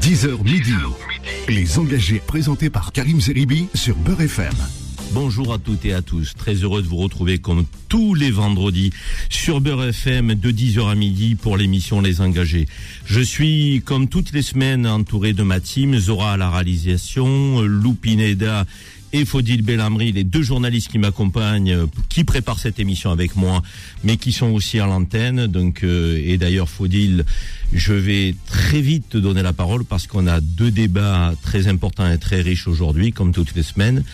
10h midi. Les engagés présentés par Karim Zeribi sur Beurre FM. Bonjour à toutes et à tous. Très heureux de vous retrouver comme tous les vendredis sur Beurre FM de 10h à midi pour l'émission Les Engagés. Je suis comme toutes les semaines entouré de ma team, Zora à la réalisation, Loupineda et Faudil Bellamri, les deux journalistes qui m'accompagnent, euh, qui préparent cette émission avec moi, mais qui sont aussi à l'antenne. Donc, euh, et d'ailleurs, Faudil, je vais très vite te donner la parole parce qu'on a deux débats très importants et très riches aujourd'hui, comme toutes les semaines.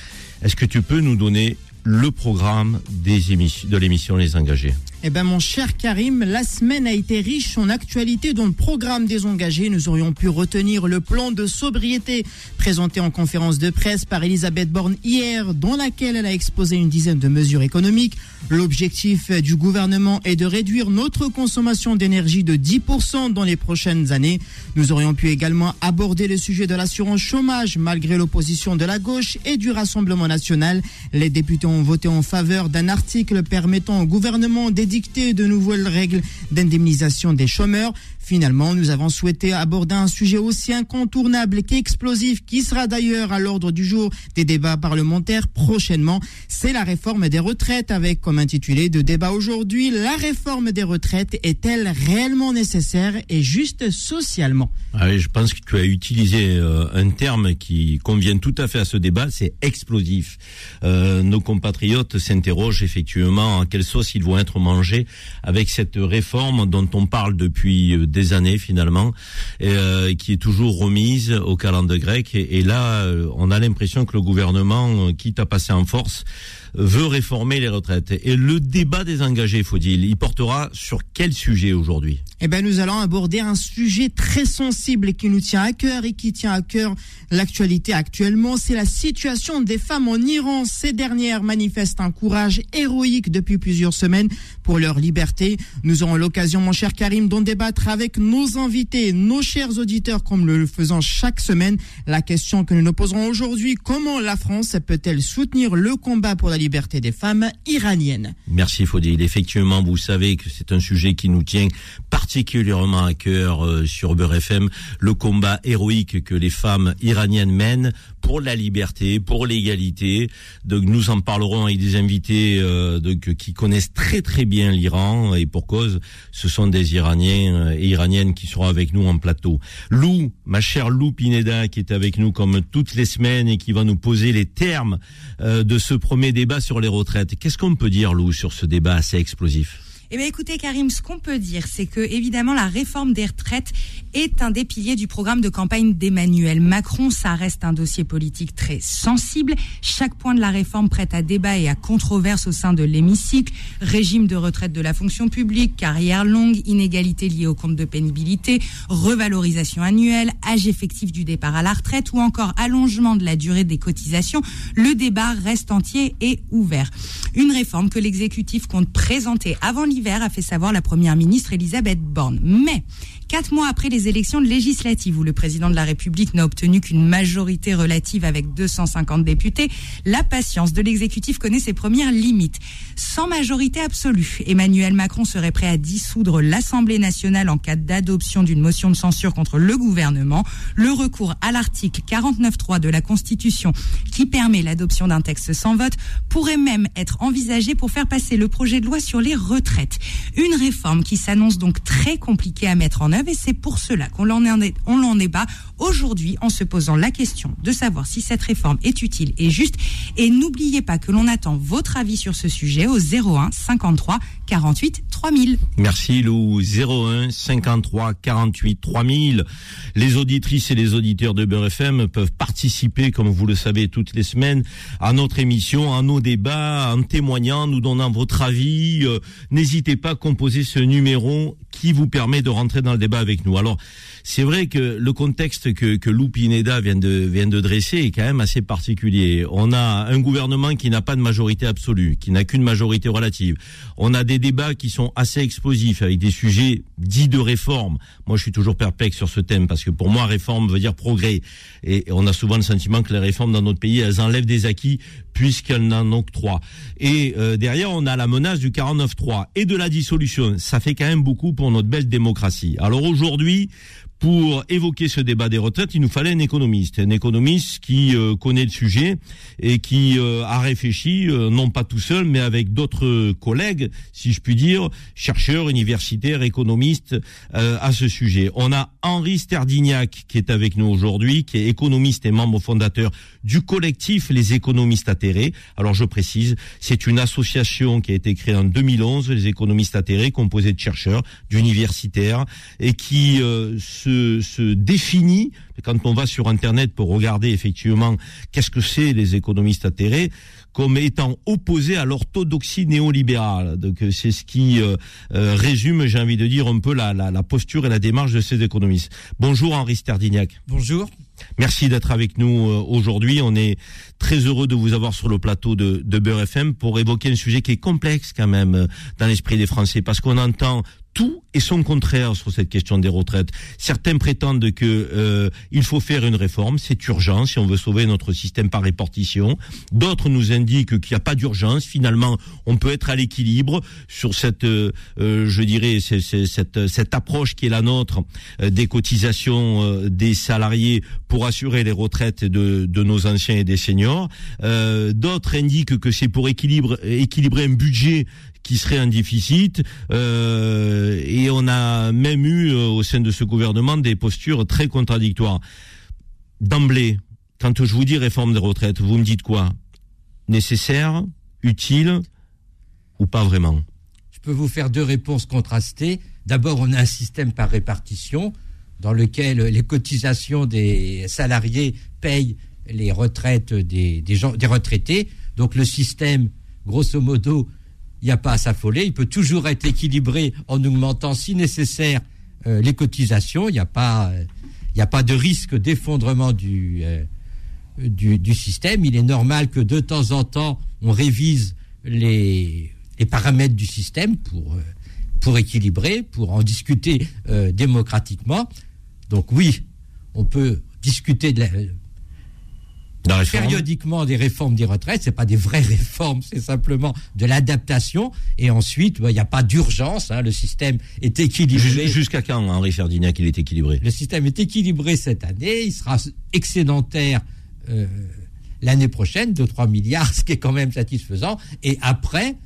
Est-ce que tu peux nous donner le programme des émissions, de l'émission Les Engagés? Eh ben, mon cher Karim, la semaine a été riche en actualité dans le programme des engagés. Nous aurions pu retenir le plan de sobriété présenté en conférence de presse par Elisabeth Borne hier, dans laquelle elle a exposé une dizaine de mesures économiques. L'objectif du gouvernement est de réduire notre consommation d'énergie de 10% dans les prochaines années. Nous aurions pu également aborder le sujet de l'assurance chômage, malgré l'opposition de la gauche et du Rassemblement national. Les députés ont voté en faveur d'un article permettant au gouvernement d'éditer de nouvelles règles d'indemnisation des chômeurs. Finalement, nous avons souhaité aborder un sujet aussi incontournable qu'explosif, qui sera d'ailleurs à l'ordre du jour des débats parlementaires prochainement. C'est la réforme des retraites, avec comme intitulé de débat aujourd'hui, la réforme des retraites est-elle réellement nécessaire et juste socialement? Ah Je pense que tu as utilisé euh, un terme qui convient tout à fait à ce débat, c'est explosif. Euh, nos compatriotes s'interrogent effectivement à quelle sauce ils vont être mangés avec cette réforme dont on parle depuis euh, des années finalement, euh, qui est toujours remise au calendrier grec. Et, là, euh, on a l'impression que le gouvernement, quitte à passer en force, veut réformer les retraites. Et le débat des engagés, faut-il, il portera sur quel sujet aujourd'hui? Eh ben, nous allons aborder un sujet très sensible qui nous tient à cœur et qui tient à cœur l'actualité actuellement. C'est la situation des femmes en Iran. Ces dernières manifestent un courage héroïque depuis plusieurs semaines pour leur liberté. Nous aurons l'occasion, mon cher Karim, d'en débattre avec nos invités, nos chers auditeurs, comme le faisons chaque semaine. La question que nous nous poserons aujourd'hui, comment la France peut-elle soutenir le combat pour la liberté des femmes iraniennes? Merci Faudil. Effectivement, vous savez que c'est un sujet qui nous tient particulièrement à cœur euh, sur Beurre FM, le combat héroïque que les femmes iraniennes mènent pour la liberté, pour l'égalité. Donc nous en parlerons avec des invités euh, donc, qui connaissent très très bien l'Iran et pour cause, ce sont des Iraniens euh, et Iraniennes qui seront avec nous en plateau. Lou, ma chère Lou Pineda, qui est avec nous comme toutes les semaines et qui va nous poser les termes euh, de ce premier débat sur les retraites. Qu'est-ce qu'on peut dire, Lou, sur ce débat assez explosif? Eh bien, écoutez, Karim, ce qu'on peut dire, c'est que, évidemment, la réforme des retraites est un des piliers du programme de campagne d'Emmanuel Macron. Ça reste un dossier politique très sensible. Chaque point de la réforme prête à débat et à controverse au sein de l'hémicycle. Régime de retraite de la fonction publique, carrière longue, inégalité liée au compte de pénibilité, revalorisation annuelle, âge effectif du départ à la retraite ou encore allongement de la durée des cotisations. Le débat reste entier et ouvert. Une réforme que l'exécutif compte présenter avant a fait savoir la première ministre Elisabeth Borne. Mais Quatre mois après les élections législatives où le président de la République n'a obtenu qu'une majorité relative avec 250 députés, la patience de l'exécutif connaît ses premières limites. Sans majorité absolue, Emmanuel Macron serait prêt à dissoudre l'Assemblée nationale en cas d'adoption d'une motion de censure contre le gouvernement. Le recours à l'article 49.3 de la Constitution qui permet l'adoption d'un texte sans vote pourrait même être envisagé pour faire passer le projet de loi sur les retraites. Une réforme qui s'annonce donc très compliquée à mettre en œuvre et c'est pour cela qu'on l'en débat aujourd'hui en se posant la question de savoir si cette réforme est utile et juste. Et n'oubliez pas que l'on attend votre avis sur ce sujet au 01 53 48 3000. Merci Lou. 01 53 48 3000. Les auditrices et les auditeurs de Beurre FM peuvent participer, comme vous le savez, toutes les semaines à notre émission, à nos débats, en témoignant, nous donnant votre avis. Euh, n'hésitez pas à composer ce numéro qui vous permet de rentrer dans le débat avec nous. Alors, c'est vrai que le contexte que, que Lou Pineda vient de, vient de dresser est quand même assez particulier. On a un gouvernement qui n'a pas de majorité absolue, qui n'a qu'une majorité relative. On a des débats qui sont assez explosifs avec des sujets dits de réforme. Moi, je suis toujours perplexe sur ce thème parce que pour moi, réforme veut dire progrès. Et on a souvent le sentiment que les réformes dans notre pays, elles enlèvent des acquis puisqu'elles n'en octroient. Et euh, derrière, on a la menace du 49-3 et de la dissolution. Ça fait quand même beaucoup pour notre belle démocratie. Alors aujourd'hui, pour évoquer ce débat des retraites, il nous fallait un économiste, un économiste qui euh, connaît le sujet et qui euh, a réfléchi, euh, non pas tout seul, mais avec d'autres collègues, si je puis dire, chercheurs, universitaires, économistes, à ce sujet. On a Henri Sterdignac qui est avec nous aujourd'hui, qui est économiste et membre fondateur du collectif Les économistes atterrés. Alors je précise, c'est une association qui a été créée en 2011, les économistes atterrés, composée de chercheurs, d'universitaires, et qui se, se définit quand on va sur Internet pour regarder effectivement qu'est-ce que c'est les économistes atterrés, comme étant opposés à l'orthodoxie néolibérale. Donc c'est ce qui euh, euh, résume, j'ai envie de dire, un peu la, la, la, posture et la démarche de ces économistes. Bonjour Henri Sterdignac. Bonjour. Merci d'être avec nous euh, aujourd'hui. On est très heureux de vous avoir sur le plateau de, de Beurre FM pour évoquer un sujet qui est complexe quand même dans l'esprit des Français, parce qu'on entend tout et son contraire sur cette question des retraites. Certains prétendent que euh, il faut faire une réforme, c'est urgent si on veut sauver notre système par répartition. D'autres nous indiquent qu'il n'y a pas d'urgence. Finalement, on peut être à l'équilibre sur cette, euh, euh je dirais, cette, cette approche qui est la nôtre des cotisations des salariés pour assurer les retraites de, de nos anciens et des seniors. D'autres indiquent que c'est pour équilibre, équilibrer un budget qui serait un déficit. Euh, et on a même eu euh, au sein de ce gouvernement des postures très contradictoires. D'emblée, quand je vous dis réforme des retraites, vous me dites quoi? Nécessaire, utile ou pas vraiment? Je peux vous faire deux réponses contrastées. D'abord, on a un système par répartition dans lequel les cotisations des salariés payent les retraites des, des retraités. Donc le système, grosso modo, il n'y a pas à s'affoler. Il peut toujours être équilibré en augmentant, si nécessaire, euh, les cotisations. Il n'y a pas, il a pas de risque d'effondrement du, euh, du, du, système. Il est normal que de temps en temps, on révise les, les paramètres du système pour, euh, pour équilibrer, pour en discuter démocratiquement. Donc oui, on peut discuter de la, périodiquement des réformes des retraites. C'est pas des vraies réformes, c'est simplement de l'adaptation. Et ensuite, bah, il n'y a pas d'urgence. Hein, le système est équilibré. Jusqu'à quand, Henri Ferdinand, il est équilibré? Le système est équilibré cette année. Il sera excédentaire euh, l'année prochaine de 3 milliards, ce qui est quand même satisfaisant. Et après,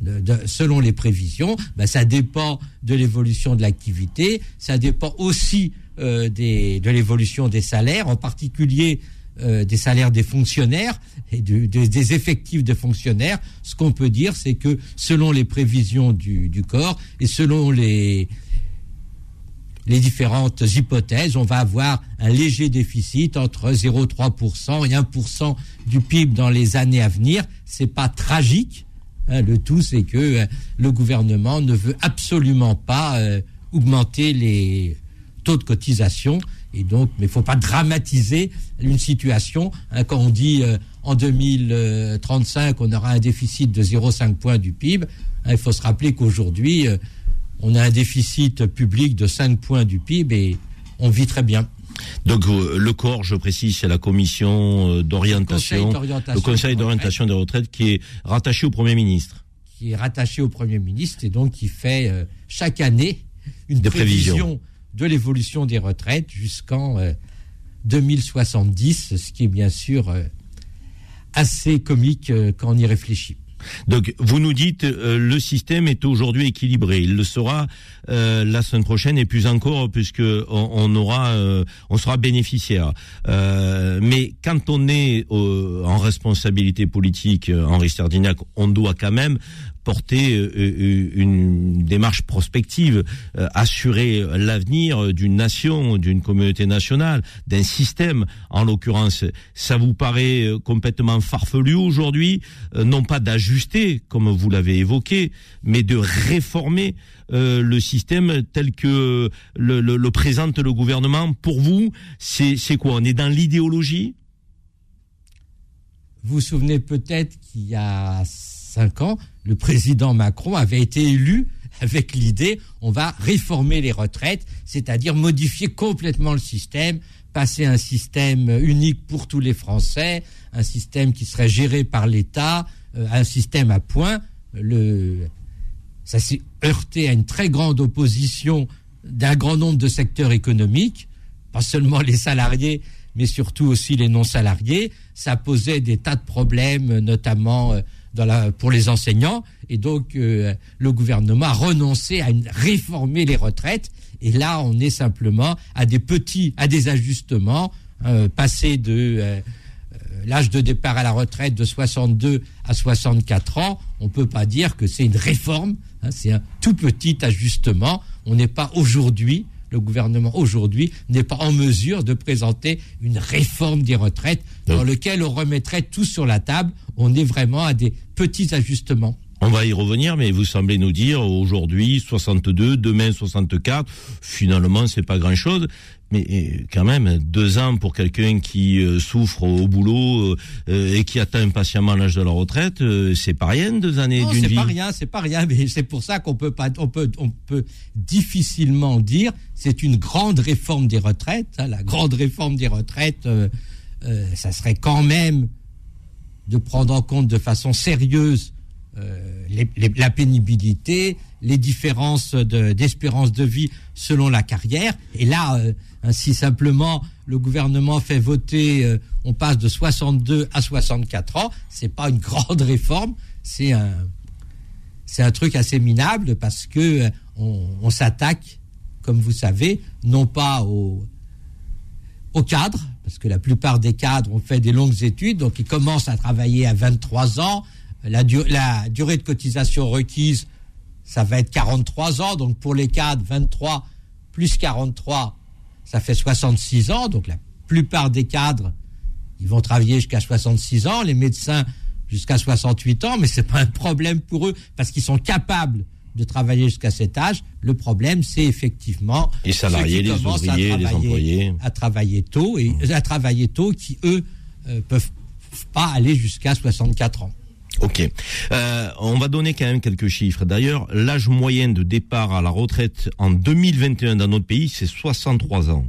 de, de, selon les prévisions, bah, ça dépend de l'évolution de l'activité. Ça dépend aussi euh, des, de l'évolution des salaires, en particulier euh, des salaires des fonctionnaires et des, effectifs de fonctionnaires, ce qu'on peut dire, c'est que selon les prévisions du, du, corps et selon les, les différentes hypothèses, on va avoir un léger déficit entre 0,3% et 1% du PIB dans les années à venir. C'est pas tragique. Hein, le tout, c'est que euh, le gouvernement ne veut absolument pas euh, augmenter les taux de cotisation et donc, mais il ne faut pas dramatiser une situation. Hein, quand on dit euh, en 2035, on aura un déficit de 0,5 points du PIB, hein, il faut se rappeler qu'aujourd'hui, euh, on a un déficit public de 5 points du PIB et on vit très bien. Donc euh, le corps, je précise, c'est la commission d'orientation, le conseil d'orientation des retraites qui est rattaché au Premier ministre. Qui est rattaché au Premier ministre et donc qui fait chaque année une prévision de l'évolution des retraites jusqu'en euh, 2070, ce qui est bien sûr euh, assez comique euh, quand on y réfléchit. Donc, vous nous dites, euh, le système est aujourd'hui équilibré. Il le sera euh, la semaine prochaine et plus encore, puisque on, aura, euh, on sera bénéficiaire. mais quand on est en responsabilité politique, Henri Sterdinac, on doit quand même porter une démarche prospective, assurer l'avenir d'une nation, d'une communauté nationale, d'un système. En l'occurrence, ça vous paraît complètement farfelu aujourd'hui, non pas d'ajuster, comme vous l'avez évoqué, mais de réformer euh, le système tel que le, présente le gouvernement. Pour vous, c'est quoi? On est dans l'idéologie? Vous vous souvenez peut-être qu'il y a cinq ans, le président Macron avait été élu avec l'idée on va réformer les retraites, c'est-à-dire modifier complètement le système, passer un système unique pour tous les Français, un système qui serait géré par l'État, euh, un système à points. Le, ça s'est heurté à une très grande opposition d'un grand nombre de secteurs économiques, pas seulement les salariés, mais surtout aussi les non-salariés. Ça posait des tas de problèmes, notamment euh, pour les enseignants. Et donc, euh, le gouvernement a renoncé à réformer les retraites. Et là, on est simplement à des petits, à des ajustements, euh, passer de l'âge de départ à la retraite de 62 à 64 ans. On ne peut pas dire que c'est une réforme. Hein, c'est un tout petit ajustement. On n'est pas aujourd'hui le gouvernement aujourd'hui n'est pas en mesure de présenter une réforme des retraites dans laquelle on remettrait tout sur la table. On est vraiment à des petits ajustements. On va y revenir, mais vous semblez nous dire aujourd'hui 62, demain 64. Finalement, c'est pas grand-chose. Mais euh, quand même, deux ans pour quelqu'un qui euh, souffre au boulot euh, et qui atteint impatiemment l'âge de la retraite, c'est pas rien deux années d'une vie. C'est pas rien, c'est pas rien. Mais c'est pour ça qu'on peut pas, on peut, on peut difficilement dire c'est une grande réforme des retraites. Hein, la grande réforme des retraites, ça serait quand même de prendre en compte de façon sérieuse la pénibilité, les différences d'espérance de, vie selon la carrière. Et là, ainsi simplement le gouvernement fait voter, euh, on passe de 62 à 64 ans, c'est pas une grande réforme, c'est un, un truc assez minable parce que euh, on, s'attaque, comme vous savez, non pas au, au cadre, parce que la plupart des cadres ont fait des longues études, donc ils commencent à travailler à 23 ans. La, la durée de cotisation requise, ça va être 43 ans, donc pour les cadres, 23 plus 43, ça fait 66 ans, donc la plupart des cadres, ils vont travailler jusqu'à 66 ans, les médecins jusqu'à 68 ans, mais ce n'est pas un problème pour eux, parce qu'ils sont capables de travailler jusqu'à cet âge. Le problème, c'est effectivement les salariés, les ouvriers, les employés à travailler tôt et mmh. à travailler tôt qui eux euh, peuvent pas aller jusqu'à 64 ans. Ok. Euh, on va donner quand même quelques chiffres. D'ailleurs, l'âge moyen de départ à la retraite en 2021 dans notre pays, c'est 63 ans.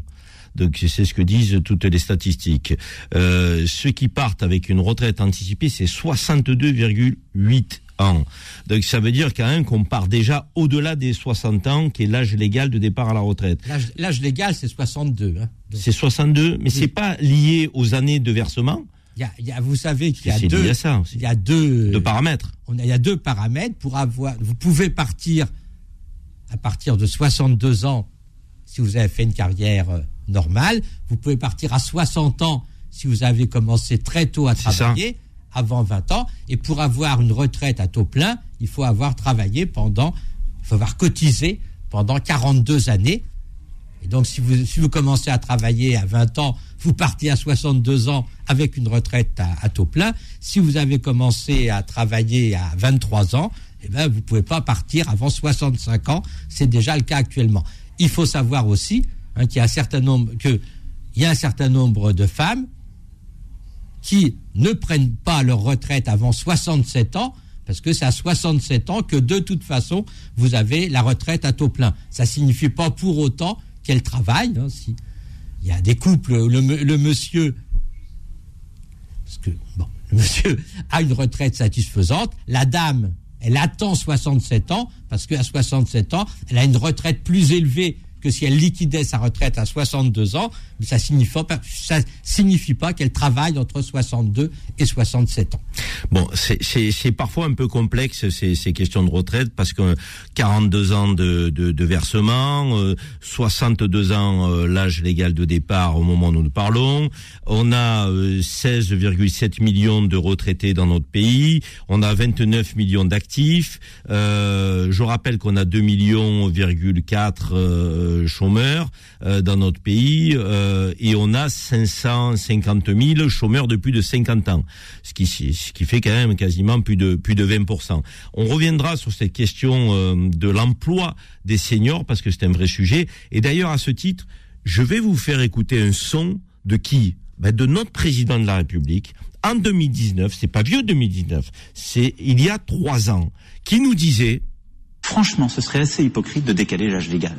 Donc c'est ce que disent toutes les statistiques. Euh, ceux qui partent avec une retraite anticipée, c'est 62,8 ans. Donc ça veut dire quand même qu'on part déjà au-delà des 60 ans, qui est l'âge légal de départ à la retraite. L'âge légal, c'est 62. Hein. C'est 62, mais c'est pas lié aux années de versement vous savez qu'il y a deux, il y a deux, paramètres. On a, il y a deux paramètres pour avoir. Vous pouvez partir à partir de 62 ans si vous avez fait une carrière euh, normale. Vous pouvez partir à 60 ans si vous avez commencé très tôt à travailler, avant 20 ans. Et pour avoir une retraite à taux plein, il faut avoir travaillé pendant, il faut avoir cotisé pendant 42 années. Et donc, si vous, si vous commencez à travailler à 20 ans, vous partez à 62 ans avec une retraite à, taux plein. Si vous avez commencé à travailler à 23 ans, eh ben, vous ne pouvez pas partir avant 65 ans. C'est déjà le cas actuellement. Il faut savoir aussi hein, qu'il y a un certain nombre, que, il y a un certain nombre de femmes qui ne prennent pas leur retraite avant 67 ans, parce que c'est à 67 ans que de toute façon, vous avez la retraite à taux plein. Ça ne signifie pas pour autant qu'elle travaille. Hein, il y a des couples, le, le monsieur, parce que, bon, le monsieur a une retraite satisfaisante, la dame, elle attend 67 ans, parce qu'à 67 ans, elle a une retraite plus élevée que si elle liquidait sa retraite à 62 ans, ça ça signifie pas qu'elle travaille entre 62 et 67 ans. Bon, c'est parfois un peu complexe ces, questions de retraite parce que 42 ans de, de, versement, 62 euh, ans euh, l'âge légal de départ au moment où nous parlons, on a 16,7 euh, millions de retraités dans notre pays, on a 29 millions d'actifs, je rappelle qu'on a 2 millions, 4 euh, chômeurs euh, dans notre pays euh, et on a 550 000 chômeurs de plus de 50 ans, ce qui, ce qui fait quand même quasiment plus de, plus de 20%. On reviendra sur cette question de l'emploi des seniors parce que c'est un vrai sujet. Et d'ailleurs, à ce titre, je vais vous faire écouter un son de qui? Ben De notre président de la République en 2019, c'est pas vieux 2019, c'est il y a trois ans, qui nous disait Franchement, ce serait assez hypocrite de décaler l'âge légal.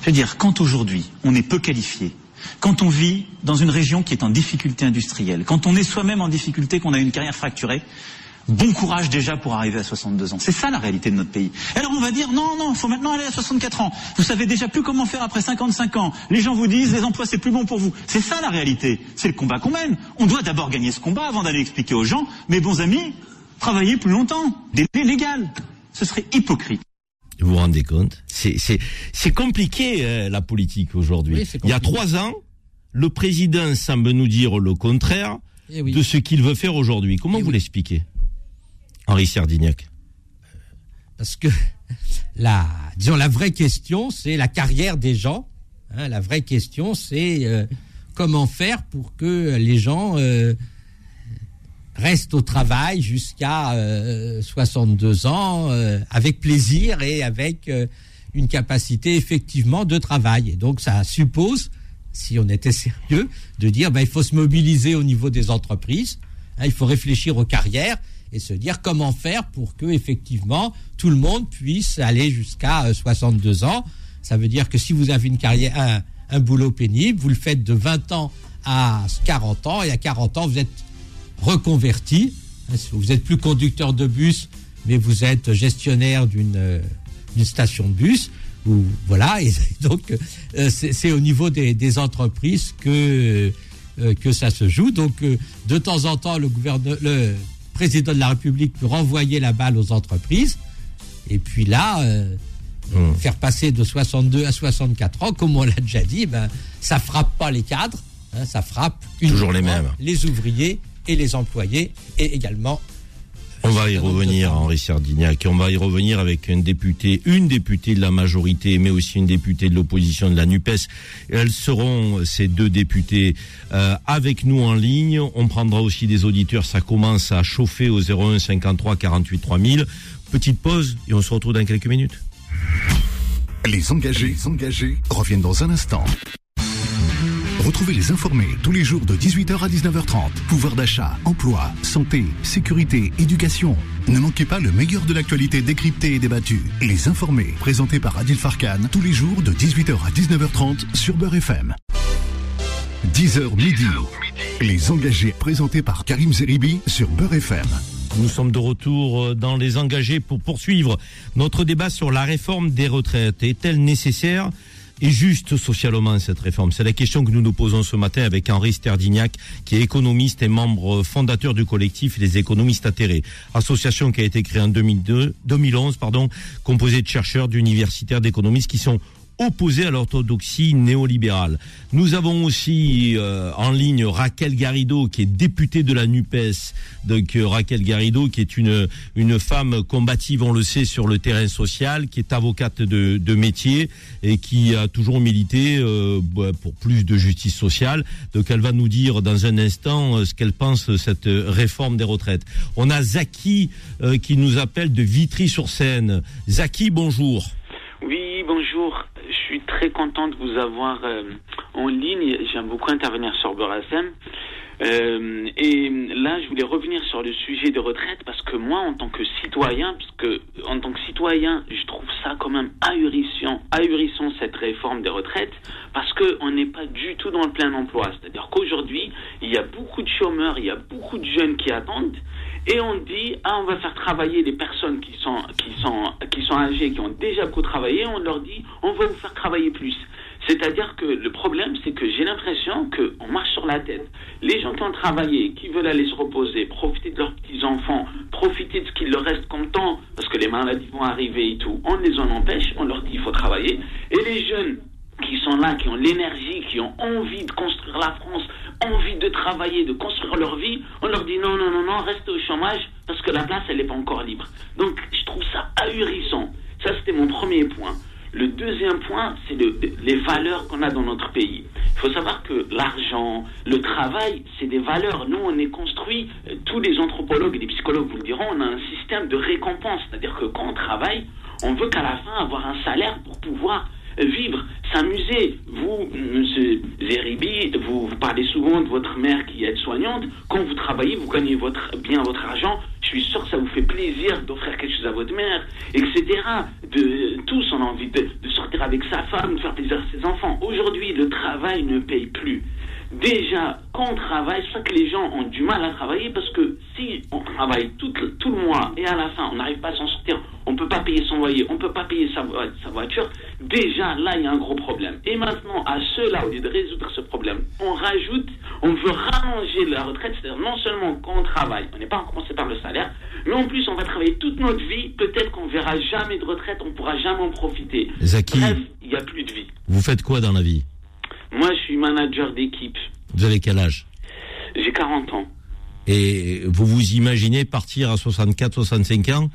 Je veux dire, quand aujourd'hui on est peu qualifié, quand on vit dans une région qui est en difficulté industrielle, quand on est soi-même en difficulté, qu'on a une carrière fracturée, Bon courage déjà pour arriver à 62 ans. C'est ça la réalité de notre pays. Alors on va dire non, non, il faut maintenant aller à 64 ans. Vous savez déjà plus comment faire après 55 ans. Les gens vous disent les emplois c'est plus bon pour vous. C'est ça la réalité. C'est le combat qu'on mène. On doit d'abord gagner ce combat avant d'aller expliquer aux gens, mes bons amis, travaillez plus longtemps. Délai légal. Ce serait hypocrite. Vous vous rendez compte? C'est c'est c'est compliqué euh, la politique aujourd'hui. Oui, Il y a trois ans, le président semble nous dire le contraire Eh oui. de ce qu'il veut faire aujourd'hui. Comment Eh vous oui. l'expliquez, Henri Serdignac Parce que la, disons, la vraie question, c'est la carrière des gens. Hein, la vraie question, c'est euh, comment faire pour que les gens euh, restent au travail jusqu'à euh, 62 ans euh, avec plaisir et avec euh, une capacité effectivement de travail. Et donc, ça suppose, si on était sérieux, de dire ben, il faut se mobiliser au niveau des entreprises, hein, il faut réfléchir aux carrières et se dire comment faire pour que effectivement tout le monde puisse aller jusqu'à euh, 62 ans. Ça veut dire que si vous avez une carrière, un boulot pénible, vous le faites de 20 ans à 40 ans et à 40 ans vous êtes reconverti. Vous êtes plus conducteur de bus, mais vous êtes gestionnaire d'une euh, d'une station de bus. Ou voilà. Et donc euh, c'est au niveau des, des entreprises que euh, que ça se joue. Donc de temps en temps, le gouverneur, le président de la République peut renvoyer la balle aux entreprises. Et puis là, euh, Hum. faire passer de 62 à 64 ans, comme on l'a déjà dit, ben, ça frappe pas les cadres, hein, ça frappe Toujours les mêmes. les ouvriers et les employés, et également. On va y revenir. Henri Serdignac, et on va y revenir avec une députée, une députée de la majorité, mais aussi une députée de l'opposition de la NUPES. Elles seront, ces deux députés, euh, avec nous en ligne. On prendra aussi des auditeurs, ça commence à chauffer au 01 53 48 3000. Petite pause, et on se retrouve dans quelques minutes. Les engagés, les engagés reviennent dans un instant. Retrouvez les informés tous les jours de 18h à 19h30. Pouvoir d'achat, emploi, santé, sécurité, éducation. Ne manquez pas le meilleur de l'actualité décryptée et débattue. Les informés, présentés par Adil Farkan tous les jours de 18h à 19h30 sur Beurre FM. 10h midi. Les engagés, présentés par Karim Zeribi sur Beurre FM. Nous sommes de retour euh, dans les engagés pour poursuivre notre débat sur la réforme des retraites. Est-elle nécessaire? Et juste socialement cette réforme. C'est la question que nous nous posons ce matin avec Henri Sterdignac, qui est économiste et membre fondateur du collectif Les économistes atterrés, association qui a été créée en 2002, 2011, pardon, composée de chercheurs, d'universitaires, d'économistes qui sont opposés à l'orthodoxie néolibérale. Nous avons aussi euh, en ligne Raquel Garrido, qui est députée de la NUPES. Donc euh, Raquel Garrido, qui est une, une femme combative, on le sait, sur le terrain social, qui est avocate de, de métier et qui a toujours milité euh, bah, pour plus de justice sociale. Donc elle va nous dire dans un instant euh, ce qu'elle pense de cette réforme des retraites. On a Zaki euh, qui nous appelle de Vitry-sur-Seine. Zaki, bonjour. Oui, bonjour. Suis très content de vous avoir euh, en ligne. J'aime beaucoup intervenir sur FM. Euh, et là, je voulais revenir sur le sujet des retraites parce que moi, en tant que citoyen, parce que en tant que citoyen, je trouve ça quand même ahurissant, ahurissant cette réforme des retraites parce que on n'est pas du tout dans le plein emploi. C'est-à-dire qu'aujourd'hui, il y a beaucoup de chômeurs, il y a beaucoup de jeunes qui attendent et on dit ah on va faire travailler les personnes qui sont qui sont qui âgées qui ont déjà beaucoup travaillé. On leur dit on va vous faire travailler plus. C'est-à-dire que le problème c'est que j'ai l'impression que on marche sur la tête. Les gens qui ont travaillé qui veulent aller se reposer profiter de leurs petits enfants profiter de ce qu'il leur reste comme temps parce que les maladies vont arriver et tout on les en empêche on leur dit il faut travailler. Et les jeunes qui sont là, qui ont l'énergie, qui ont envie de construire la France, envie de travailler, de construire leur vie, on leur dit non, non, non, non, restez au chômage parce que la place, elle n'est pas encore libre. Donc, je trouve ça ahurissant. Ça, c'était mon premier point. Le deuxième point, c'est le- les valeurs qu'on a dans notre pays. Il faut savoir que l'argent, le travail, c'est des valeurs. Nous, on est construit, euh, tous les anthropologues et les psychologues vous le diront, on a un système de récompense. C'est-à-dire que quand on travaille, on veut qu'à la fin avoir un salaire pour pouvoir vivre, s'amuser. Vous, monsieur Zeribi, vous, parlez souvent de votre mère qui est soignante. Quand vous travaillez, vous gagnez votre, bien votre argent. Je suis sûr que ça vous fait plaisir d'offrir quelque chose à votre mère, etc. De, tous, on a envie de, de sortir avec sa femme, de faire plaisir à ses enfants. Aujourd'hui, le travail ne paye plus. déjà, quand on travaille, c'est que les gens ont du mal à travailler parce que si on travaille tout, tout le mois et à la fin, on n'arrive pas à s'en sortir, peut pas payer son loyer, on ne peut pas payer sa, sa voiture, déjà là, il y a un gros problème. Et maintenant, à ceux-là, au lieu de résoudre ce problème, on rajoute, on veut rallonger la retraite, c'est-à-dire non seulement quand on travaille, on n'est pas commencé par le salaire, mais en plus, on va travailler toute notre vie, peut-être qu'on verra jamais de retraite, on pourra jamais en profiter. Zaki, Bref, il n'y a plus de vie. vous faites quoi dans la vie? Moi, je suis manager d'équipe. Vous avez quel âge? J'ai 40 ans. Et vous vous imaginez partir à 64, 65 ans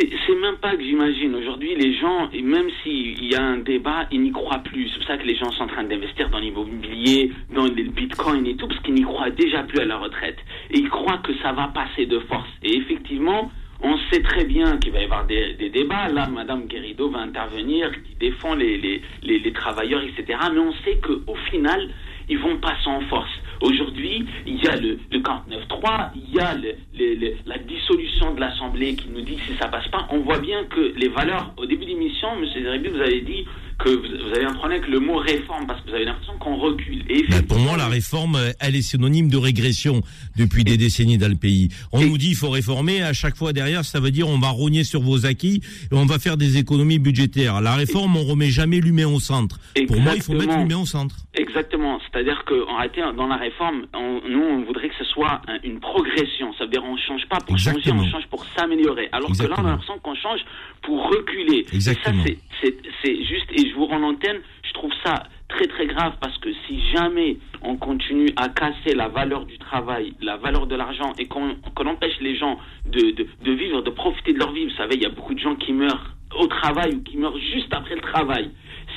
C'est même pas que j'imagine. Aujourd'hui, les gens, et même s'il y a un débat, ils n'y croient plus. C'est pour ça que les gens sont en train d'investir dans l'immobilier, dans le bitcoin et tout, parce qu'ils n'y croient déjà plus à la retraite. Et ils croient que ça va passer de force. Et effectivement, on sait très bien qu'il va y avoir des, des débats. Là, Madame Guérido va intervenir, qui défend les, les, les, les travailleurs, etc. Mais on sait qu'au final, ils vont passer en force. Aujourd'hui, il y a le, le 49.3, il y a le, le- le- la dissolution de l'Assemblée qui nous dit si ça passe pas. On voit bien que les valeurs, au début de l'émission, M. Zeribi, vous avez dit que vous, un problème avec le mot réforme parce que vous avez l'impression qu'on recule. Et Ben, pour moi, la réforme, euh, elle est synonyme de régression depuis des décennies dans le pays. On nous dit il faut réformer, à chaque fois derrière, ça veut dire on va rogner sur vos acquis et on va faire des économies budgétaires. La réforme, on remet jamais l'humain au centre. Pour moi, il faut mettre Exactement. l'humain au centre. Exactement. C'est-à-dire qu'en réalité, dans la réforme, on- nous, on voudrait que ce soit un- une progression. Ça veut dire on change pas pour Exactement. changer, on change pour s'améliorer. Alors que là, on Exactement. a l'impression qu'on change pour reculer. Exactement. Et ça, c'est- juste, et je vous rends l'antenne, je trouve ça très très grave parce que si jamais on continue à casser la valeur du travail, la valeur de l'argent et qu'on qu'on empêche les gens de, de, de vivre, de profiter de leur vie, vous savez, il y a beaucoup de gens qui meurent au travail ou qui meurent juste après le travail.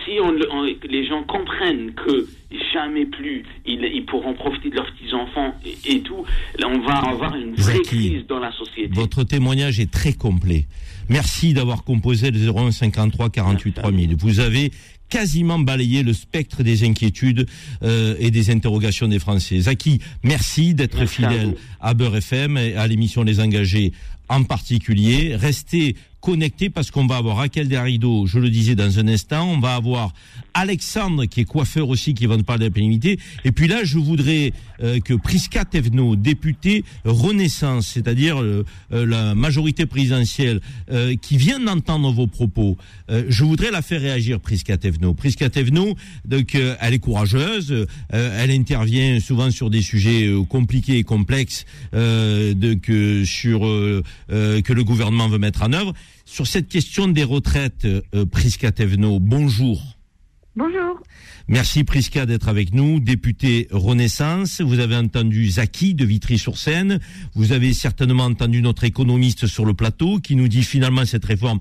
Si on, le- on- les gens comprennent que jamais plus ils, ils pourront profiter de leurs petits-enfants et, et tout, là, on va avoir une vraie crise dans la société. Votre témoignage est très complet. Merci d'avoir composé le 01 53 48 3000. Vous avez quasiment balayé le spectre des inquiétudes euh, et des interrogations des Français. Zaki, merci d'être à fidèle vous. à Beurre FM et à l'émission Les Engagés en particulier. Restez connectés parce qu'on va avoir Raquel Derrido, je le disais dans un instant, on va avoir Alexandre qui est coiffeur aussi qui va nous parler de la pénibilité. Et puis là, je voudrais euh, que Prisca Thévenot, député Renaissance, c'est-à-dire euh, euh, la majorité présidentielle, euh, qui vient d'entendre vos propos, euh, je voudrais la faire réagir, Prisca Thévenot. Prisca Thévenot, donc, euh, elle est courageuse, elle intervient souvent sur des sujets compliqués et complexes de, que, sur, que le gouvernement veut mettre en œuvre. Sur cette question des retraites, euh, Prisca Thévenot, bonjour. Bonjour. Merci Prisca d'être avec nous, député Renaissance. Vous avez entendu Zaki de Vitry-sur-Seine. Vous avez certainement entendu notre économiste sur le plateau qui nous dit finalement cette réforme,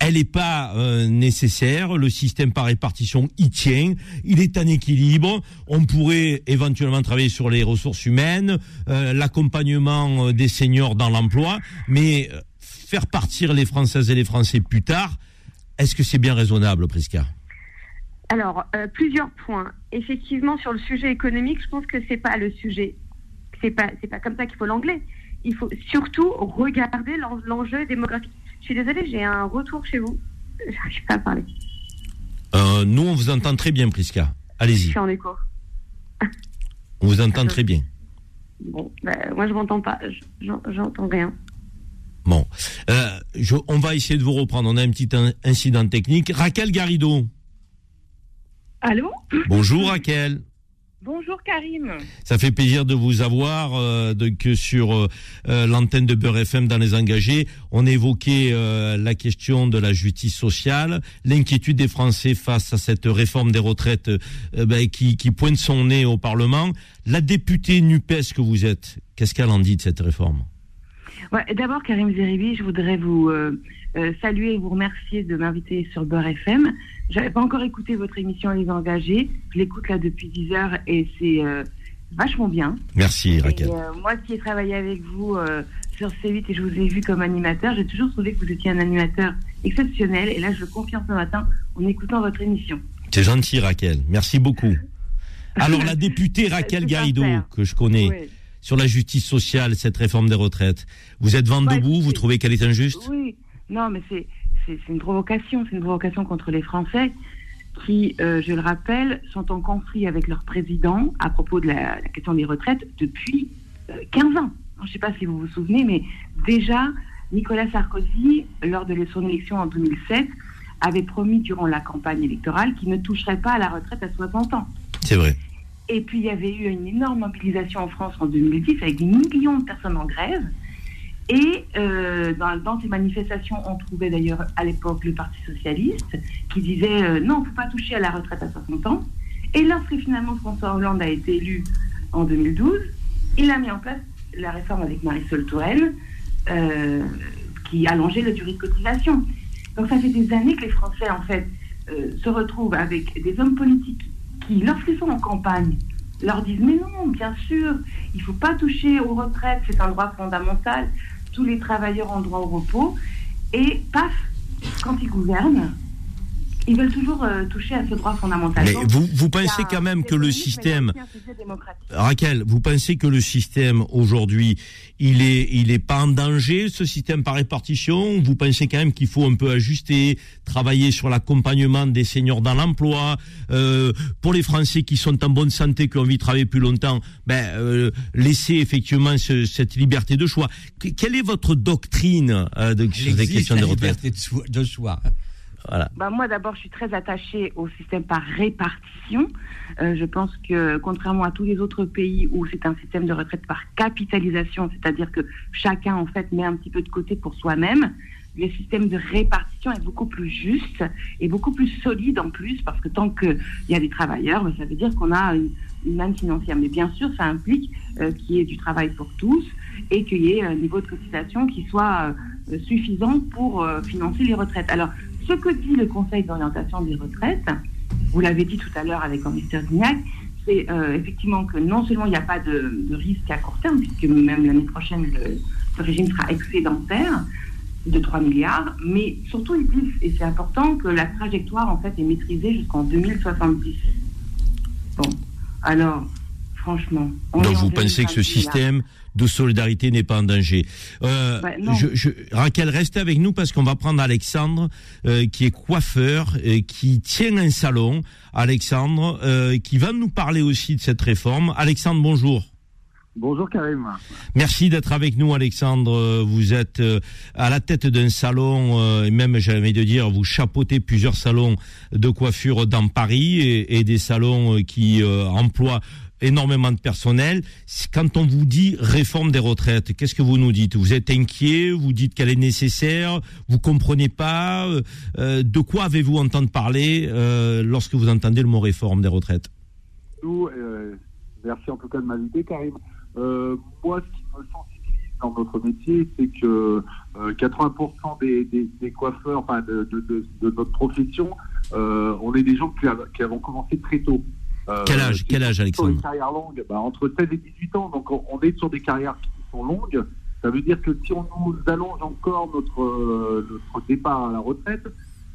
elle n'est pas euh, nécessaire. Le système par répartition y tient. Il est en équilibre. On pourrait éventuellement travailler sur les ressources humaines, euh, l'accompagnement euh, des seniors dans l'emploi, mais faire partir les Françaises et les Français plus tard, est-ce que c'est bien raisonnable, Prisca? Alors, euh, plusieurs points. Effectivement, sur le sujet économique, je pense que c'est pas le sujet. C'est pas, c'est pas comme ça qu'il faut l'anglais. Il faut surtout regarder l'en- l'enjeu démographique. Je suis désolée, j'ai un retour chez vous. J'arrive pas à parler. Euh, nous, on vous entend très bien, Prisca. Je Allez-y. suis en écho. On vous entend très bien. Bon, bah, moi je m'entends pas. J'en- J'entends rien. Bon. Euh, je- on va essayer de vous reprendre. On a un petit in- incident technique. Raquel Garrido. Allô? Bonjour, Raquel. Bonjour Karim. Ça fait plaisir de vous avoir euh, donc, sur euh, l'antenne de Beurre FM dans les engagés. On évoquait euh, la question de la justice sociale, l'inquiétude des Français face à cette réforme des retraites ben, qui, qui pointe son nez au Parlement. La députée NUPES que vous êtes, qu'est-ce qu'elle en dit de cette réforme? Ouais, D'abord, Karim Zeribi, je voudrais vous euh, euh, saluer et vous remercier de m'inviter sur Beurre FM. J'avais pas encore écouté votre émission Les Engagés. Je l'écoute là depuis 10 heures et c'est euh, vachement bien. Merci, Raquel. Et, euh, moi qui ai travaillé avec vous sur C8 et je vous ai vu comme animateur, j'ai toujours trouvé que vous étiez un animateur exceptionnel. Et là, je le confirme ce matin en écoutant votre émission. C'est gentil, Raquel. Merci beaucoup. Alors, la députée Raquel Garrido, que je connais, Oui. Sur la justice sociale, cette réforme des retraites, vous êtes vent Ouais, debout, vous trouvez qu'elle est injuste? Oui, non, mais c'est une provocation, c'est une provocation contre les Français. qui, euh, je le rappelle, sont en conflit avec leur président à propos de la, la question des retraites depuis euh, 15 ans. Je ne sais pas si vous vous souvenez, mais déjà, Nicolas Sarkozy, lors de son élection en 2007, avait promis durant la campagne électorale qu'il ne toucherait pas à la retraite à 60 ans. C'est vrai. Et puis, il y avait eu une énorme mobilisation en France en 2010 avec des millions de personnes en grève. Et euh, dans, ces manifestations, on trouvait d'ailleurs à l'époque le Parti Socialiste qui disait euh, non, il ne faut pas toucher à la retraite à 60 ans. Et lorsque finalement François Hollande a été élu en 2012, il a mis en place la réforme avec Marisol Touraine euh, qui allongeait la durée de cotisation. Donc ça fait des années que les Français, en fait, euh, se retrouvent avec des hommes politiques qui, lorsqu'ils sont en campagne, leur disent mais non, bien sûr, il ne faut pas toucher aux retraites, c'est un droit fondamental, tous les travailleurs ont droit au repos, et paf, quand ils gouvernent, ils veulent toujours euh, toucher à ce droit fondamental. Mais Donc, vous, pensez a quand même que le système. Raquel, vous pensez que le système aujourd'hui, il est, il est pas en danger, ce système par répartition? Vous pensez quand même qu'il faut un peu ajuster, travailler sur l'accompagnement des seniors dans l'emploi euh, Pour les Français qui sont en bonne santé, qui ont envie de travailler plus longtemps, ben euh, laisser effectivement ce- cette liberté de choix. Que- quelle est votre doctrine euh, de, sur les questions la de retraite? liberté de soi- de choix. Voilà. Bah, moi, d'abord, je suis très attachée au système par répartition. Euh, je pense que, contrairement à tous les autres pays où c'est un système de retraite par capitalisation, c'est-à-dire que chacun, en fait, met un petit peu de côté pour soi-même, le système de répartition est beaucoup plus juste et beaucoup plus solide en plus, parce que tant qu'il y a des travailleurs, bah, ça veut dire qu'on a une, une manne financière. Mais bien sûr, ça implique euh, qu'il y ait du travail pour tous et qu'il y ait un niveau de cotisation qui soit euh, suffisant pour euh, financer les retraites. Alors, ce que dit le Conseil d'orientation des retraites, vous l'avez dit tout à l'heure avec Mr Dignac, c'est euh, effectivement que non seulement il n'y a pas de, de risque à court terme, puisque même l'année prochaine, le, le régime sera excédentaire de 3 milliards, mais surtout ils disent, et c'est important, que la trajectoire en fait est maîtrisée jusqu'en 2070. Bon, alors, franchement... on Donc vous pensez que ce 2022, là. De solidarité n'est pas en danger. Euh, je, je- Raquel, restez avec nous parce qu'on va prendre Alexandre, euh, qui est coiffeur, euh, qui tient un salon. Alexandre, euh, qui va nous parler aussi de cette réforme. Alexandre, bonjour. Bonjour Karim. Merci d'être avec nous, Alexandre. Vous êtes euh, à la tête d'un salon, euh, et même, j'avais envie de dire, vous chapeautez plusieurs salons de coiffure dans Paris et, et des salons euh, qui euh, emploient énormément de personnel. Quand on vous dit réforme des retraites, qu'est-ce que vous nous dites? Vous êtes inquiet? Vous dites qu'elle est nécessaire? Vous comprenez pas? Euh, euh, De quoi avez-vous entendu parler euh, lorsque vous entendez le mot réforme des retraites? Nous, merci en tout cas de m'inviter Karim. Moi, ce qui me sensibilise dans notre métier, c'est que euh, 80% des, coiffeurs, enfin de, de, notre profession, on est des gens qui, qui avons commencé très tôt. Euh, Quel âge Quel âge, sur Alexandre une carrière longue, bah, entre 16 et 18 ans, donc on, on est sur des carrières qui sont longues. Ça veut dire que si on nous allonge encore notre, euh, notre départ à la retraite,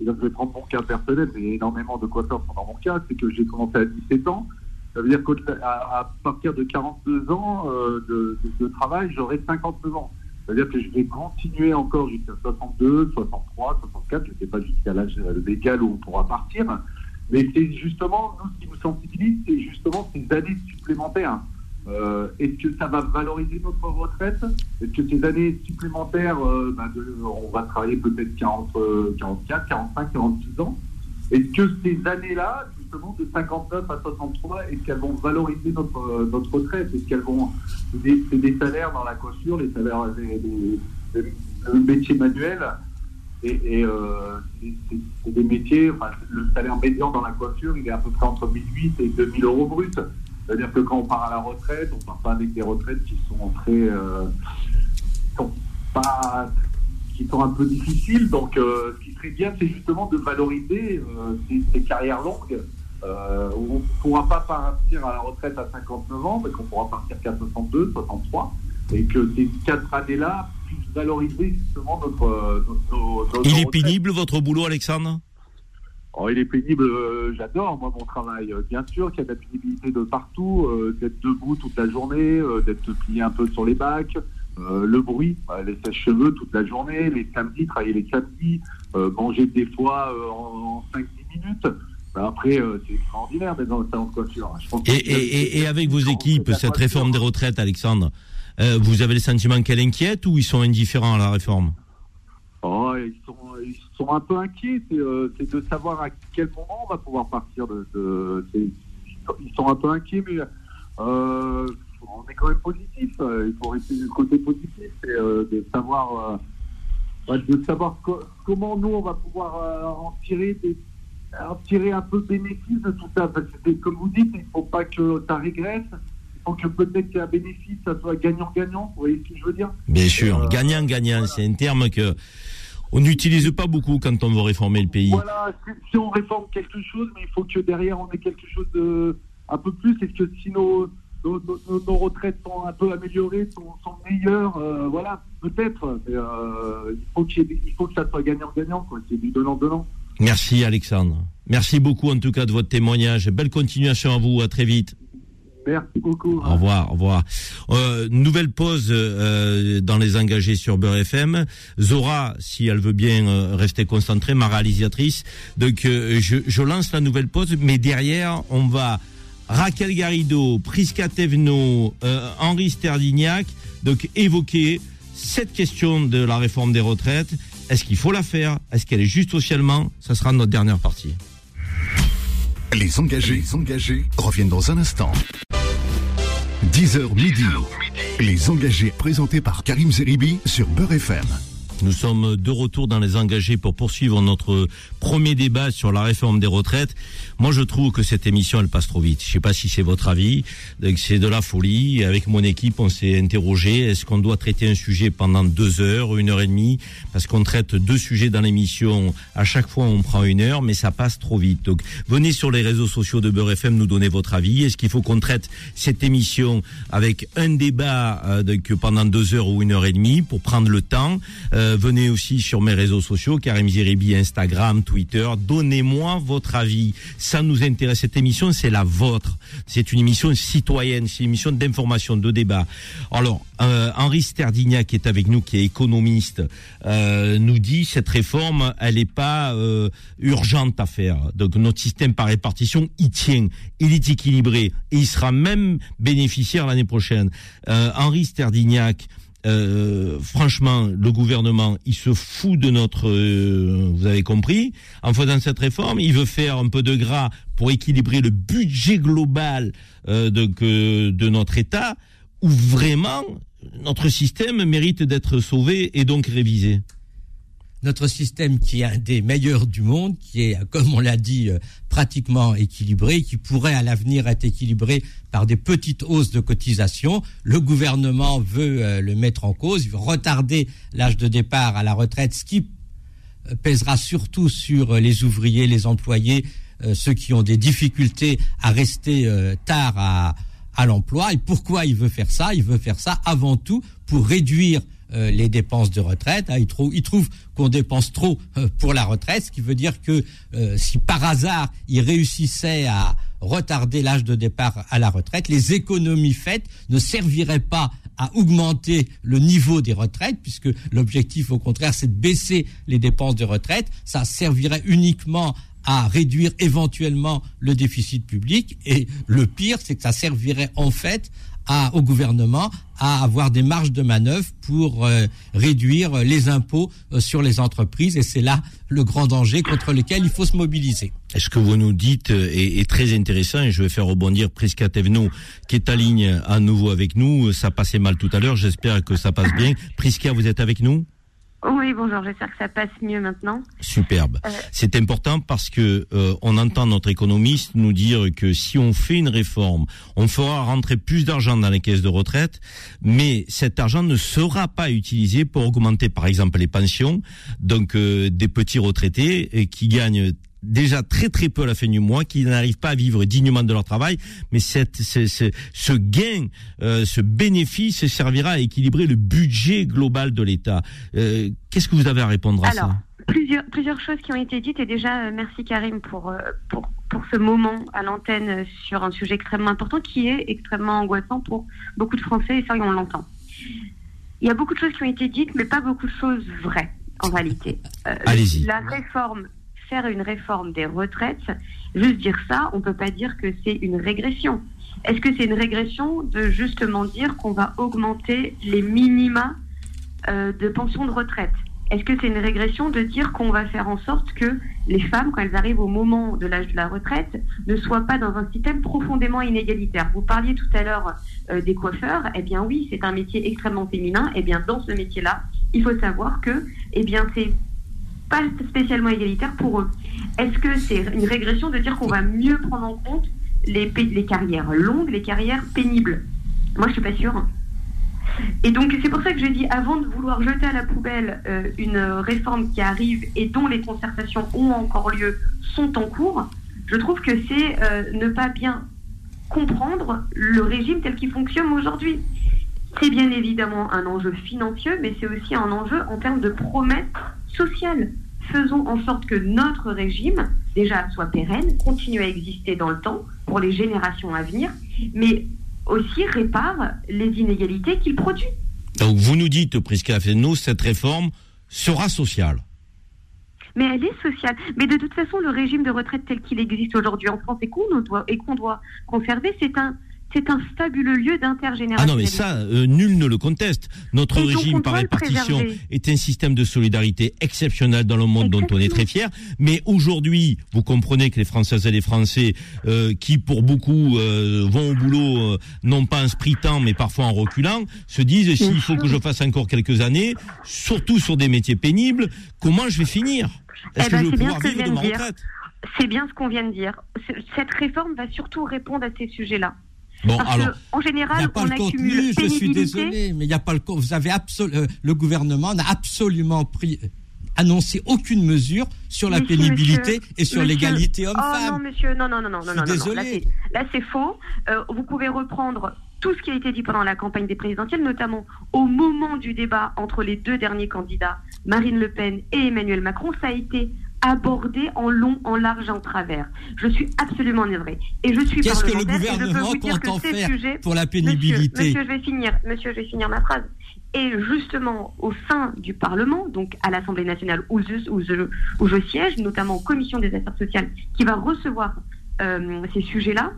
et donc je vais prendre mon cas personnel, mais énormément de coiffeurs sont dans mon cas, c'est que j'ai commencé à 17 ans. Ça veut dire qu'à partir de 42 ans euh, de, de- de travail, j'aurai 59 ans. C'est-à-dire que je vais continuer encore jusqu'à 62, 63, 64, je ne sais pas jusqu'à l'âge légal où on pourra partir. Mais c'est justement, nous, ce qui nous sensibilise, c'est justement ces années supplémentaires. Euh, Est-ce que ça va valoriser notre retraite? Est-ce que ces années supplémentaires, euh, bah, on va travailler peut-être 40, euh, 44, 45, 46 ans? Est-ce que ces années-là, justement, de 59 à 63, est-ce qu'elles vont valoriser notre, euh, notre retraite? Est-ce qu'elles vont... C'est des, salaires dans la coiffure, les salaires des- des- le métier manuel, et, euh, c'est- des métiers, le salaire médian dans la coiffure, il est à peu près entre 1008 et 2000 euros bruts. C'est-à-dire que quand on part à la retraite, on part pas avec des retraites qui sont très, euh, qui sont pas, un peu difficiles. Donc, euh, ce qui serait bien, c'est justement de valoriser ces, ces carrières longues. On ne pourra pas partir à la retraite à 59 ans, mais qu'on pourra partir qu'à 62, 63, et que ces quatre années-là valoriser justement notre, Il est pénible votre boulot, Alexandre? Oh, il est pénible, euh, j'adore moi mon travail. Euh, bien sûr qu'il y a de la pénibilité de partout, euh, d'être debout toute la journée, d'être plié un peu sur les bacs, le bruit, euh, les sèches-cheveux toute la journée, les samedis, travailler les samedis, manger des fois en, en 5-10 minutes. Bah, après, c'est extraordinaire d'être dans le salon de coiffure. Et avec vos équipes, cette réforme des retraites, Alexandre, euh, vous avez le sentiment qu'elle inquiète ou ils sont indifférents à la réforme? Oh, ils, sont, ils sont un peu inquiets. C'est euh, c'est de savoir à quel moment on va pouvoir partir de. ils sont un peu inquiets, mais euh, on est quand même positif. Il faut rester du côté positif et de savoir, de savoir co- comment nous on va pouvoir en tirer des en tirer un peu bénéfice de tout ça. Parce que comme vous dites, il ne faut pas que ça régresse. Faut que peut-être qu'un bénéfice, ça soit gagnant-gagnant. Vous voyez ce que je veux dire? Bien sûr, gagnant-gagnant, c'est un terme que on n'utilise pas beaucoup quand on veut réformer le pays. Voilà, si, on réforme quelque chose, mais il faut que derrière on ait quelque chose de un peu plus. Est-ce que si nos, nos, nos- nos retraites sont un peu améliorées, sont, sont meilleures, euh, voilà, peut-être. Mais, euh, il, faut qu'il il faut que ça soit gagnant-gagnant, quoi. C'est du donnant-donnant. Merci Alexandre. Merci beaucoup en tout cas de votre témoignage. Belle continuation à vous, à très vite. Merci beaucoup. Au revoir, au revoir. Euh, nouvelle pause euh, dans les engagés sur Beurre FM. Zora, si elle veut bien euh, rester concentrée, ma réalisatrice. Donc euh, je, je lance la nouvelle pause, mais derrière on va Raquel Garrido, Prisca Tevno, euh, Henri Sterdignac, donc évoquer cette question de la réforme des retraites. Est-ce qu'il faut la faire? Est-ce qu'elle est juste socialement? Ça sera notre dernière partie. Les engagés, les engagés reviennent dans un instant. 10h midi. Les engagés présentés par Karim Zeribi sur Beurre FM. Nous sommes de retour dans les engagés pour poursuivre notre premier débat sur la réforme des retraites. Moi, je trouve que cette émission, elle passe trop vite. Je sais pas si c'est votre avis. C'est de la folie. Avec mon équipe, on s'est interrogé. Est-ce qu'on doit traiter un sujet pendant deux heures, une heure et demie? Parce qu'on traite deux sujets dans l'émission. À chaque fois, on prend une heure, mais ça passe trop vite. Donc, venez sur les réseaux sociaux de Beurre FM nous donner votre avis. Est-ce qu'il faut qu'on traite cette émission avec un débat euh, pendant deux heures ou une heure et demie pour prendre le temps? Euh, venez aussi sur mes réseaux sociaux, Karim Zeribi, Instagram, Twitter. Donnez-moi votre avis. Ça nous intéresse. Cette émission, c'est la vôtre. C'est une émission citoyenne. C'est une émission d'information, de débat. Alors, euh, Henri Sterdignac qui est avec nous, qui est économiste, euh, nous dit cette réforme, elle n'est pas euh, urgente à faire. Donc notre système par répartition, il tient, il est équilibré et il sera même bénéficiaire l'année prochaine. Euh, Henri Sterdignac, euh, franchement, le gouvernement, il se fout de notre, euh, vous avez compris, en faisant cette réforme, il veut faire un peu de gras pour équilibrer le budget global euh, de, de notre État, où vraiment notre système mérite d'être sauvé et donc révisé. Notre système qui est un des meilleurs du monde, qui est, comme on l'a dit, euh, pratiquement équilibré, qui pourrait à l'avenir être équilibré par des petites hausses de cotisation. Le gouvernement veut euh, le mettre en cause, il veut retarder l'âge de départ à la retraite, ce qui pèsera surtout sur euh, les ouvriers, les employés, ceux qui ont des difficultés à rester tard à, à l'emploi. Et pourquoi il veut faire ça? Il veut faire ça avant tout pour réduire euh, les dépenses de retraite. hein. il, trouve, il trouve qu'on dépense trop euh, pour la retraite, ce qui veut dire que euh, si par hasard il réussissait à retarder l'âge de départ à la retraite, les économies faites ne serviraient pas à augmenter le niveau des retraites, puisque l'objectif au contraire c'est de baisser les dépenses de retraite, ça servirait uniquement à réduire éventuellement le déficit public et le pire c'est que ça servirait en fait à, au gouvernement à avoir des marges de manœuvre pour euh, réduire les impôts euh, sur les entreprises et c'est là le grand danger contre lequel il faut se mobiliser. Ce que vous nous dites est, est très intéressant et je vais faire rebondir Prisca Tevno qui est en ligne à nouveau avec nous. Ça passait mal tout à l'heure, j'espère que ça passe bien. Prisca, vous êtes avec nous? Oui, bonjour, j'espère que ça passe mieux maintenant. Superbe. Euh, C'est important parce que euh, on entend notre économiste nous dire que si on fait une réforme, on fera rentrer plus d'argent dans les caisses de retraite, mais cet argent ne sera pas utilisé pour augmenter, par exemple, les pensions. Donc euh, des petits retraités euh, qui gagnent déjà très très peu à la fin du mois, qui n'arrivent pas à vivre dignement de leur travail, mais cette, ce, ce, ce gain, euh, ce bénéfice servira à équilibrer le budget global de l'État. Euh, Qu'est-ce que vous avez à répondre à Alors, ça plusieurs, plusieurs choses qui ont été dites et déjà, euh, merci Karim pour, pour, pour ce moment à l'antenne sur un sujet extrêmement important qui est extrêmement angoissant pour beaucoup de Français et ça, on l'entend. Il y a beaucoup de choses qui ont été dites, mais pas beaucoup de choses vraies en réalité. Euh, Allez-y. La réforme faire une réforme des retraites, juste dire ça, on ne peut pas dire que c'est une régression. Est-ce que c'est une régression de justement dire qu'on va augmenter les minima euh, de pension de retraite? Est-ce que c'est une régression de dire qu'on va faire en sorte que les femmes, quand elles arrivent au moment de l'âge de la retraite, ne soient pas dans un système profondément inégalitaire? Vous parliez tout à l'heure euh, des coiffeurs. Eh bien oui, c'est un métier extrêmement féminin. Eh bien dans ce métier-là, il faut savoir que, eh bien c'est pas spécialement égalitaire pour eux. Est-ce que c'est une régression de dire qu'on va mieux prendre en compte les, carrières longues, les carrières pénibles? Moi, je suis pas sûre. Et donc, c'est pour ça que je dis, avant de vouloir jeter à la poubelle euh, une réforme qui arrive et dont les concertations ont encore lieu, sont en cours, je trouve que c'est euh, ne pas bien comprendre le régime tel qu'il fonctionne aujourd'hui. C'est bien évidemment un enjeu financier, mais c'est aussi un enjeu en termes de promesses sociales. Faisons en sorte que notre régime, déjà, soit pérenne, continue à exister dans le temps pour les générations à venir, mais aussi répare les inégalités qu'il produit. Donc vous nous dites, Prisca Fenno, cette réforme sera sociale. Mais elle est sociale. Mais de toute façon, le régime de retraite tel qu'il existe aujourd'hui en France et qu'on doit, et qu'on doit conserver, c'est un, c'est un fabuleux lieu d'intergénérationnalité. Ah non, mais ça, euh, nul ne le conteste. Notre régime par répartition est un système de solidarité exceptionnel dans le monde dont on est très fier. Mais aujourd'hui, vous comprenez que les Françaises et les Français, euh, qui pour beaucoup euh, vont au boulot, non pas en spritant, mais parfois en reculant, se disent s'il faut que je fasse encore quelques années, surtout sur des métiers pénibles, comment je vais finir? Est-ce eh que ben, je vais c'est bien pouvoir vivre de ma retraite? C'est bien ce qu'on vient de dire. Cette réforme va surtout répondre à ces sujets-là. Bon, Parce alors, que, en Il n'y général, a pas on le accumule contenu, je suis désolé, mais il n'y a pas le Vous avez absolu- euh, le gouvernement n'a absolument pris, euh, annoncé aucune mesure sur la pénibilité monsieur- et sur l'égalité Oh homme-femme. non, monsieur, non, non, non, non, Je non, suis non, non, désolé. Là, c'est- Là, c'est faux. Euh, vous pouvez reprendre tout ce qui a été dit pendant la campagne des présidentielles, notamment au moment du débat entre les deux derniers candidats, Marine Le Pen et Emmanuel Macron. Ça a été abordé en long, en large en travers. Je suis absolument navrée. Et je suis Qu'est-ce que le gouvernement vous dire que compte en ces faire sujets- pour la pénibilité Monsieur, monsieur, je vais finir. Monsieur, je vais finir ma phrase. Et justement, au sein du Parlement, donc à l'Assemblée nationale où je, où, je, où je siège, notamment en commission des affaires sociales, qui va recevoir euh, ces sujets-là,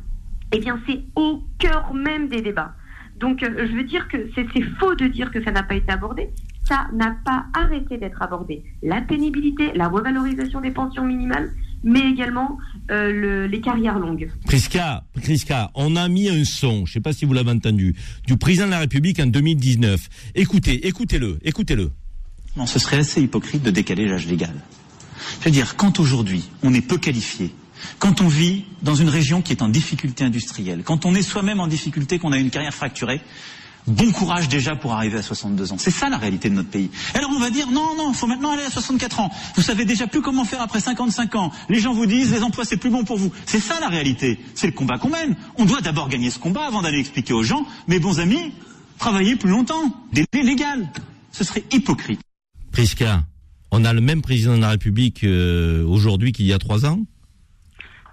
eh bien, c'est au cœur même des débats. Donc, euh, je veux dire que c'est faux de dire que ça n'a pas été abordé. Ça n'a pas arrêté d'être abordé. La pénibilité, la revalorisation des pensions minimales, mais également euh, le- les carrières longues. Prisca, Prisca, on a mis un son, je ne sais pas si vous l'avez entendu, du président de la République en 2019. Écoutez, écoutez-le, écoutez-le. Non, ce serait assez hypocrite de décaler l'âge légal. Je veux dire, quand aujourd'hui on est peu qualifié, quand on vit dans une région qui est en difficulté industrielle, quand on est soi-même en difficulté, qu'on a une carrière fracturée, bon courage déjà pour arriver à 62 ans. C'est ça la réalité de notre pays. Alors on va dire non, non, il faut maintenant aller à 64 ans. Vous savez déjà plus comment faire après 55 ans. Les gens vous disent les emplois c'est plus bon pour vous. C'est ça la réalité. C'est le combat qu'on mène. On doit d'abord gagner ce combat avant d'aller expliquer aux gens, mes bons amis, travaillez plus longtemps. Délai légal. Ce serait hypocrite. Prisca, on a le même président de la République euh, aujourd'hui qu'il y a trois ans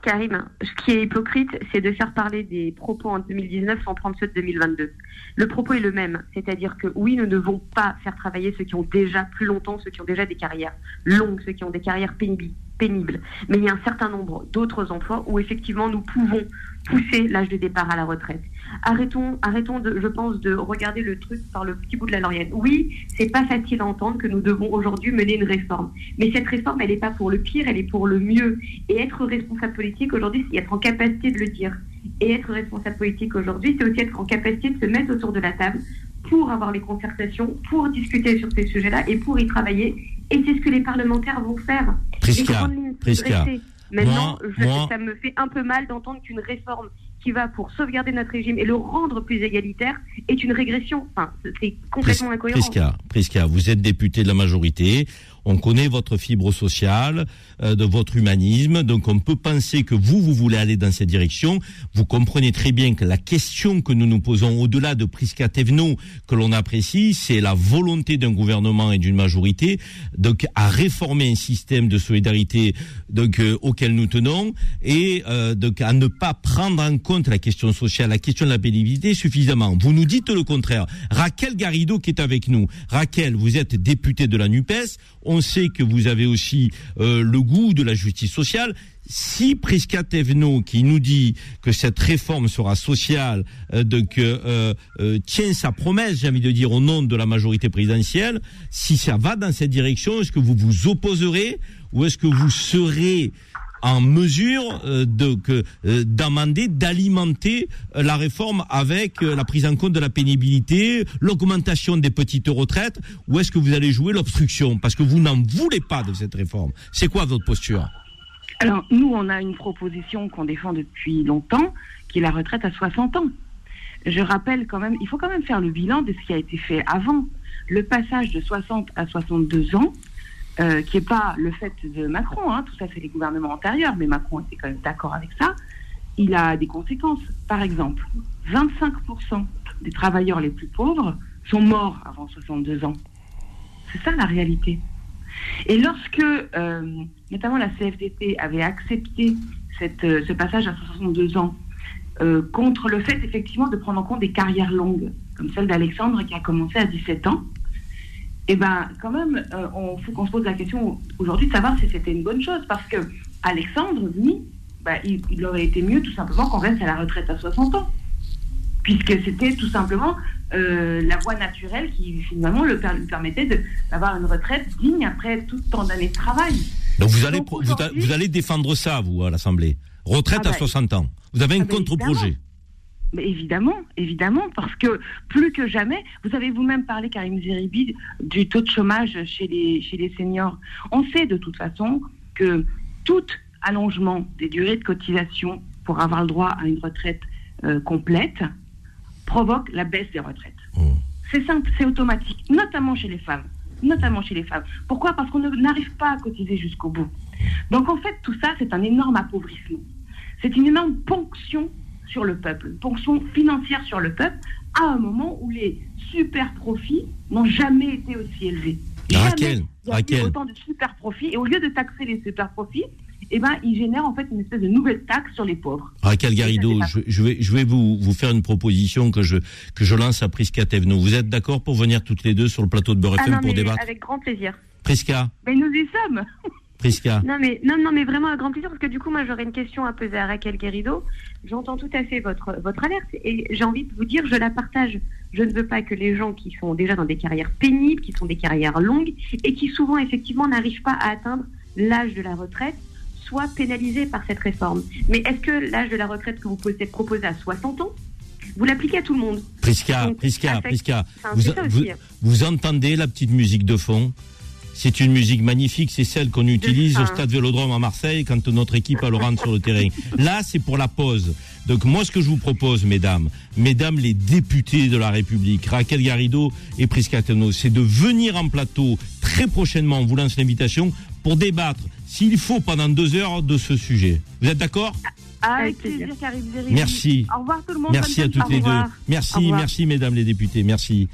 Karim, ce qui est hypocrite, c'est de faire parler des propos en 2019 sans prendre ceux de 2022. Le propos est le même, c'est-à-dire que oui, nous ne devons pas faire travailler ceux qui ont déjà plus longtemps, ceux qui ont déjà des carrières longues, ceux qui ont des carrières pénibles, pénibles. Mais il y a un certain nombre d'autres emplois où effectivement nous pouvons pousser l'âge de départ à la retraite. Arrêtons, arrêtons de, je pense, de regarder le truc par le petit bout de la laurienne. Oui, c'est pas facile à entendre que nous devons aujourd'hui mener une réforme. Mais cette réforme, elle n'est pas pour le pire, elle est pour le mieux. Et être responsable politique aujourd'hui, c'est être en capacité de le dire. Et être responsable politique aujourd'hui, c'est aussi être en capacité de se mettre autour de la table pour avoir les concertations, pour discuter sur ces sujets-là et pour y travailler. Et c'est ce que les parlementaires vont faire. Prisca, Prisca. Maintenant, moi- je- moi- ça me fait un peu mal d'entendre qu'une réforme qui va pour sauvegarder notre régime et le rendre plus égalitaire est une régression. Enfin, c'est complètement incohérent. Prisca, Prisca, vous êtes député de la majorité. On connaît votre fibre sociale, euh, de votre humanisme. Donc, on peut penser que vous, vous voulez aller dans cette direction. Vous comprenez très bien que la question que nous nous posons au-delà de Prisca Thévenot, que l'on apprécie, c'est la volonté d'un gouvernement et d'une majorité, donc, à réformer un système de solidarité, donc, euh, auquel nous tenons et, euh, donc, à ne pas prendre en compte la question sociale, la question de la pénibilité suffisamment. Vous nous dites le contraire. Raquel Garrido qui est avec nous. Raquel, vous êtes députée de la NUPES. On sait que vous avez aussi euh, le goût de la justice sociale. Si Prisca Thévenot, qui nous dit que cette réforme sera sociale, euh, euh, tient sa promesse, j'ai envie de dire, au nom de la majorité présidentielle, si ça va dans cette direction, est-ce que vous vous opposerez ou est-ce que vous serez en mesure euh, de euh, d'amender, d'alimenter euh, la réforme avec la prise en compte de la pénibilité, l'augmentation des petites retraites, ou est-ce que vous allez jouer l'obstruction? Parce que vous n'en voulez pas de cette réforme C'est quoi votre posture? Alors, nous, on a une proposition qu'on défend depuis longtemps, qui est la retraite à 60 ans. Je rappelle quand même, il faut quand même faire le bilan de ce qui a été fait avant. Le passage de 60 à 62 ans, euh, qui n'est pas le fait de Macron, hein, tout ça c'est les gouvernements antérieurs, mais Macron était quand même d'accord avec ça, il a des conséquences. Par exemple, 25% des travailleurs les plus pauvres sont morts avant 62 ans. C'est ça la réalité. Et lorsque, euh, notamment la CFDT avait accepté cette, euh, ce passage à 62 ans euh, contre le fait effectivement de prendre en compte des carrières longues, comme celle d'Alexandre qui a commencé à 17 ans, eh ben, quand même, euh, on faut qu'on se pose la question aujourd'hui de savoir si c'était une bonne chose, parce que Alexandre, lui, bah, il, il aurait été mieux tout simplement qu'on reste à la retraite à 60 ans, puisque c'était tout simplement euh, la voie naturelle qui finalement le lui permettait d'avoir une retraite digne après tout tant d'années de travail. Donc vous allez Donc, vous, allez défendre ça vous à l'Assemblée. Retraite Ah à bah, 60 ans. Vous avez un ah bah, contre-projet. Mais évidemment, évidemment, parce que plus que jamais, vous avez vous-même parlé, Karim Zeribi, du taux de chômage chez les, chez les seniors. On sait de toute façon que tout allongement des durées de cotisation pour avoir le droit à une retraite euh, complète provoque la baisse des retraites. C'est simple, c'est automatique, notamment chez les femmes. Notamment chez les femmes. Pourquoi? Parce qu'on n'arrive pas à cotiser jusqu'au bout. Donc en fait, tout ça, c'est un énorme appauvrissement. C'est une énorme ponction sur le peuple, ponction financière sur le peuple, à un moment où les super profits n'ont jamais été aussi élevés. Jamais Raquel, il y a Raquel. autant de super profits, et au lieu de taxer les super profits, eh ben, ils génèrent en fait une espèce de nouvelle taxe sur les pauvres. Raquel Garrido, je, je vais, je vais vous, vous faire une proposition que je, que je lance à Prisca Thévenot. Vous êtes d'accord pour venir toutes les deux sur le plateau de Beurre Ah pour débattre avec grand plaisir. Prisca, Mais nous y sommes Prisca. Non mais non non mais vraiment avec grand plaisir parce que du coup moi j'aurais une question à poser à Raquel Guérido. J'entends tout à fait votre votre alerte et j'ai envie de vous dire je la partage. Je ne veux pas que les gens qui sont déjà dans des carrières pénibles, qui sont des carrières longues et qui souvent effectivement n'arrivent pas à atteindre l'âge de la retraite soient pénalisés par cette réforme. Mais est-ce que l'âge de la retraite que vous posez- proposez à 60 ans, vous l'appliquez à tout le monde? Prisca, Donc, Prisca, Prisca, vous entendez la petite musique de fond? C'est une musique magnifique, c'est celle qu'on utilise au Ah. stade Vélodrome à Marseille quand notre équipe a le rentre sur le terrain. Là, c'est pour la pause. Donc moi, ce que je vous propose, mesdames, mesdames les députés de la République, Raquel Garrido et Prisca Thévenot, c'est de venir en plateau très prochainement, on vous lance l'invitation, pour débattre, s'il faut, pendant deux heures de ce sujet. Vous êtes d'accord? Avec Avec plaisir. Merci. Au revoir tout le monde. Merci à toutes les deux. Merci, merci mesdames les députés. Merci,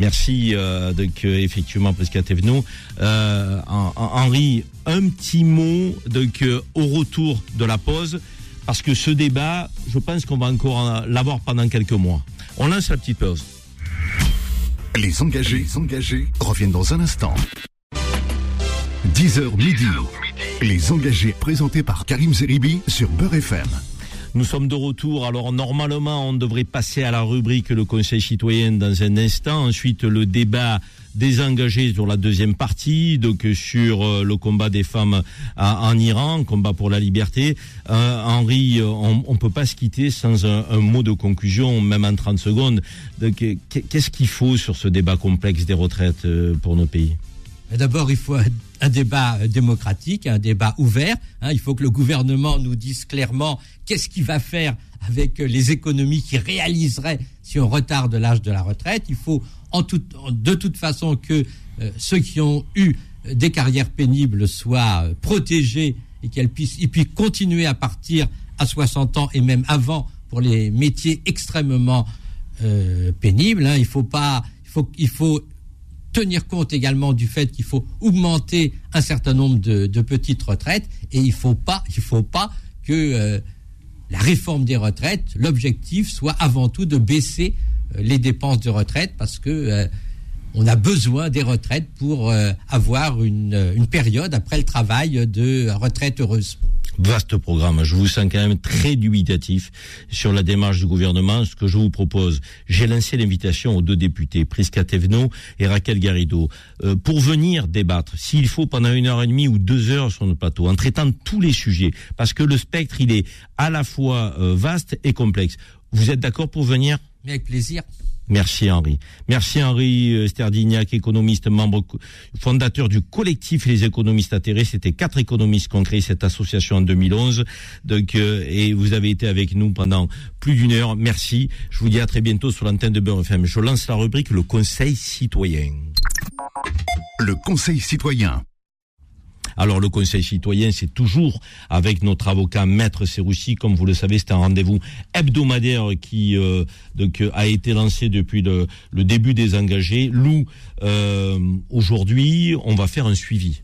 merci euh, donc euh, effectivement Prisca Thévenot. Euh, Hen- Hen- Henri, un petit mot donc euh, au retour de la pause parce que ce débat, je pense qu'on va encore en- l'avoir pendant quelques mois. On lance la petite pause. Les engagés, les engagés reviennent dans un instant. 10h midi. Les engagés présentés par Karim Zeribi sur Beurre FM. Nous sommes de retour. Alors normalement, on devrait passer à la rubrique le Conseil citoyen dans un instant. Ensuite, le débat des engagés sur la deuxième partie, donc sur euh, le combat des femmes en Iran, combat pour la liberté. Euh, Henri, euh, on, on peut pas se quitter sans un, un mot de conclusion, même en 30 secondes. Qu'est-ce qu'il faut sur ce débat complexe des retraites pour nos pays? Mais D'abord, il faut un, débat euh, démocratique, un débat ouvert. hein. il faut que le gouvernement nous dise clairement qu'est-ce qu'il va faire avec euh, les économies qui réaliseraient si on retarde l'âge de la retraite. Il faut de toute façon que euh, ceux qui ont eu des carrières pénibles soient protégés et qu'elles puissent, ils puissent continuer à partir à 60 ans et même avant pour les métiers extrêmement pénibles. hein. Il faut pas, il faut tenir compte également du fait qu'il faut augmenter un certain nombre de, petites retraites et il il faut pas que euh, la réforme des retraites, l'objectif soit avant tout de baisser euh, les dépenses de retraite parce que euh, on a besoin des retraites pour euh, avoir une, une période après le travail de retraite heureuse. Vaste programme. Je vous sens quand même très dubitatif sur la démarche du gouvernement. Ce que je vous propose, j'ai lancé l'invitation aux deux députés, Prisca Thévenot et Raquel Garrido, euh, pour venir débattre, s'il faut, pendant une heure et demie ou deux heures sur notre plateau, en traitant tous les sujets, parce que le spectre, il est à la fois euh, vaste et complexe. Vous êtes d'accord pour venir Mais avec plaisir. Merci Henri. Merci Henri euh, Sterdignac, économiste, membre fondateur du collectif Les économistes atterrés. C'était quatre économistes qui ont créé cette association en 2011. Donc, euh, et vous avez été avec nous pendant plus d'une heure. Merci. Je vous dis à très bientôt sur l'antenne de Beurre FM. Je lance la rubrique Le Conseil citoyen. Le Conseil citoyen. Alors le Conseil citoyen, c'est toujours avec notre avocat Maître Serroussi. Comme vous le savez, c'est un rendez-vous hebdomadaire qui euh, a été lancé depuis le, le début des engagés. Lou, euh, aujourd'hui, on va faire un suivi.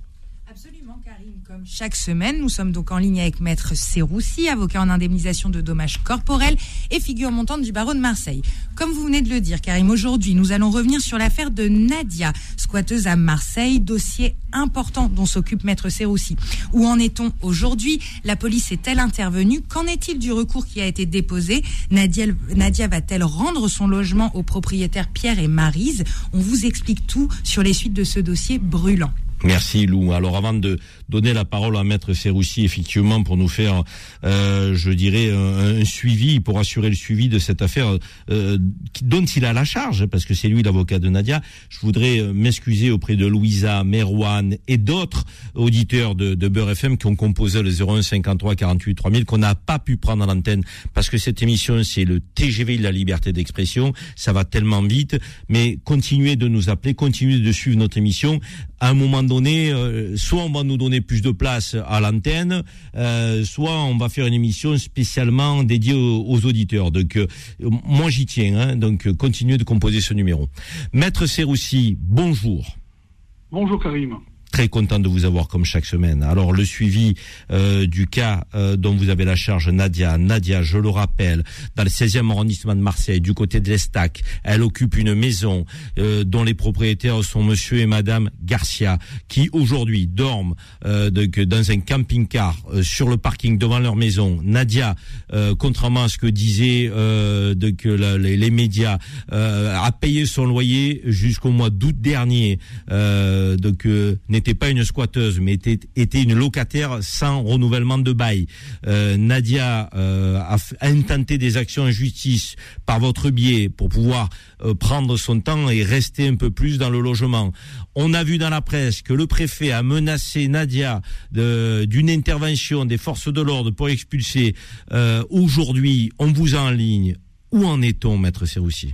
Chaque semaine, nous sommes donc en ligne avec Maître Serroussi, avocat en indemnisation de dommages corporels et figure montante du barreau de Marseille. Comme vous venez de le dire, Karim, aujourd'hui, nous allons revenir sur l'affaire de Nadia, squatteuse à Marseille, dossier important dont s'occupe Maître Serroussi. Où en est-on aujourd'hui? La police est-elle intervenue? Qu'en est-il du recours qui a été déposé? Nadia, Nadia va-t-elle rendre son logement aux propriétaires Pierre et Marise? On vous explique tout sur les suites de ce dossier brûlant. Merci Lou. Alors avant de donner la parole à Maître Serroussi, effectivement, pour nous faire, euh, je dirais, un, un, suivi, pour assurer le suivi de cette affaire euh, dont il a la charge, parce que c'est lui l'avocat de Nadia, je voudrais euh, m'excuser auprès de Louisa, Merwan et d'autres auditeurs de, de Beurre FM qui ont composé le 01 53 48 3000, qu'on n'a pas pu prendre à l'antenne, parce que cette émission, c'est le TGV de la liberté d'expression, ça va tellement vite, mais continuez de nous appeler, continuez de suivre notre émission. À un moment donné, euh, soit on va nous donner plus de place à l'antenne, euh, soit on va faire une émission spécialement dédiée aux, auditeurs. Donc euh, moi j'y tiens, hein, donc continuez de composer ce numéro. Maître Serroussi, bonjour. Bonjour Karim. Très content de vous avoir comme chaque semaine. Alors le suivi euh, du cas euh, dont vous avez la charge, Nadia. Nadia, je le rappelle, dans le 16e arrondissement de Marseille, du côté de l'Estac, elle occupe une maison euh, dont les propriétaires sont Monsieur et Madame Garcia, qui aujourd'hui dorment euh, de, dans un camping-car euh, sur le parking devant leur maison. Nadia, euh, contrairement à ce que disaient de, les, les, médias, a payé son loyer jusqu'au mois d'août dernier. donc n'était pas une squatteuse, mais était, une locataire sans renouvellement de bail. Euh, Nadia euh, a, intenté des actions en justice par votre biais pour pouvoir euh, prendre son temps et rester un peu plus dans le logement. On a vu dans la presse que le préfet a menacé Nadia d'une intervention des forces de l'ordre pour expulser. Aujourd'hui, on vous en ligne. Où en est-on, maître Serroussi?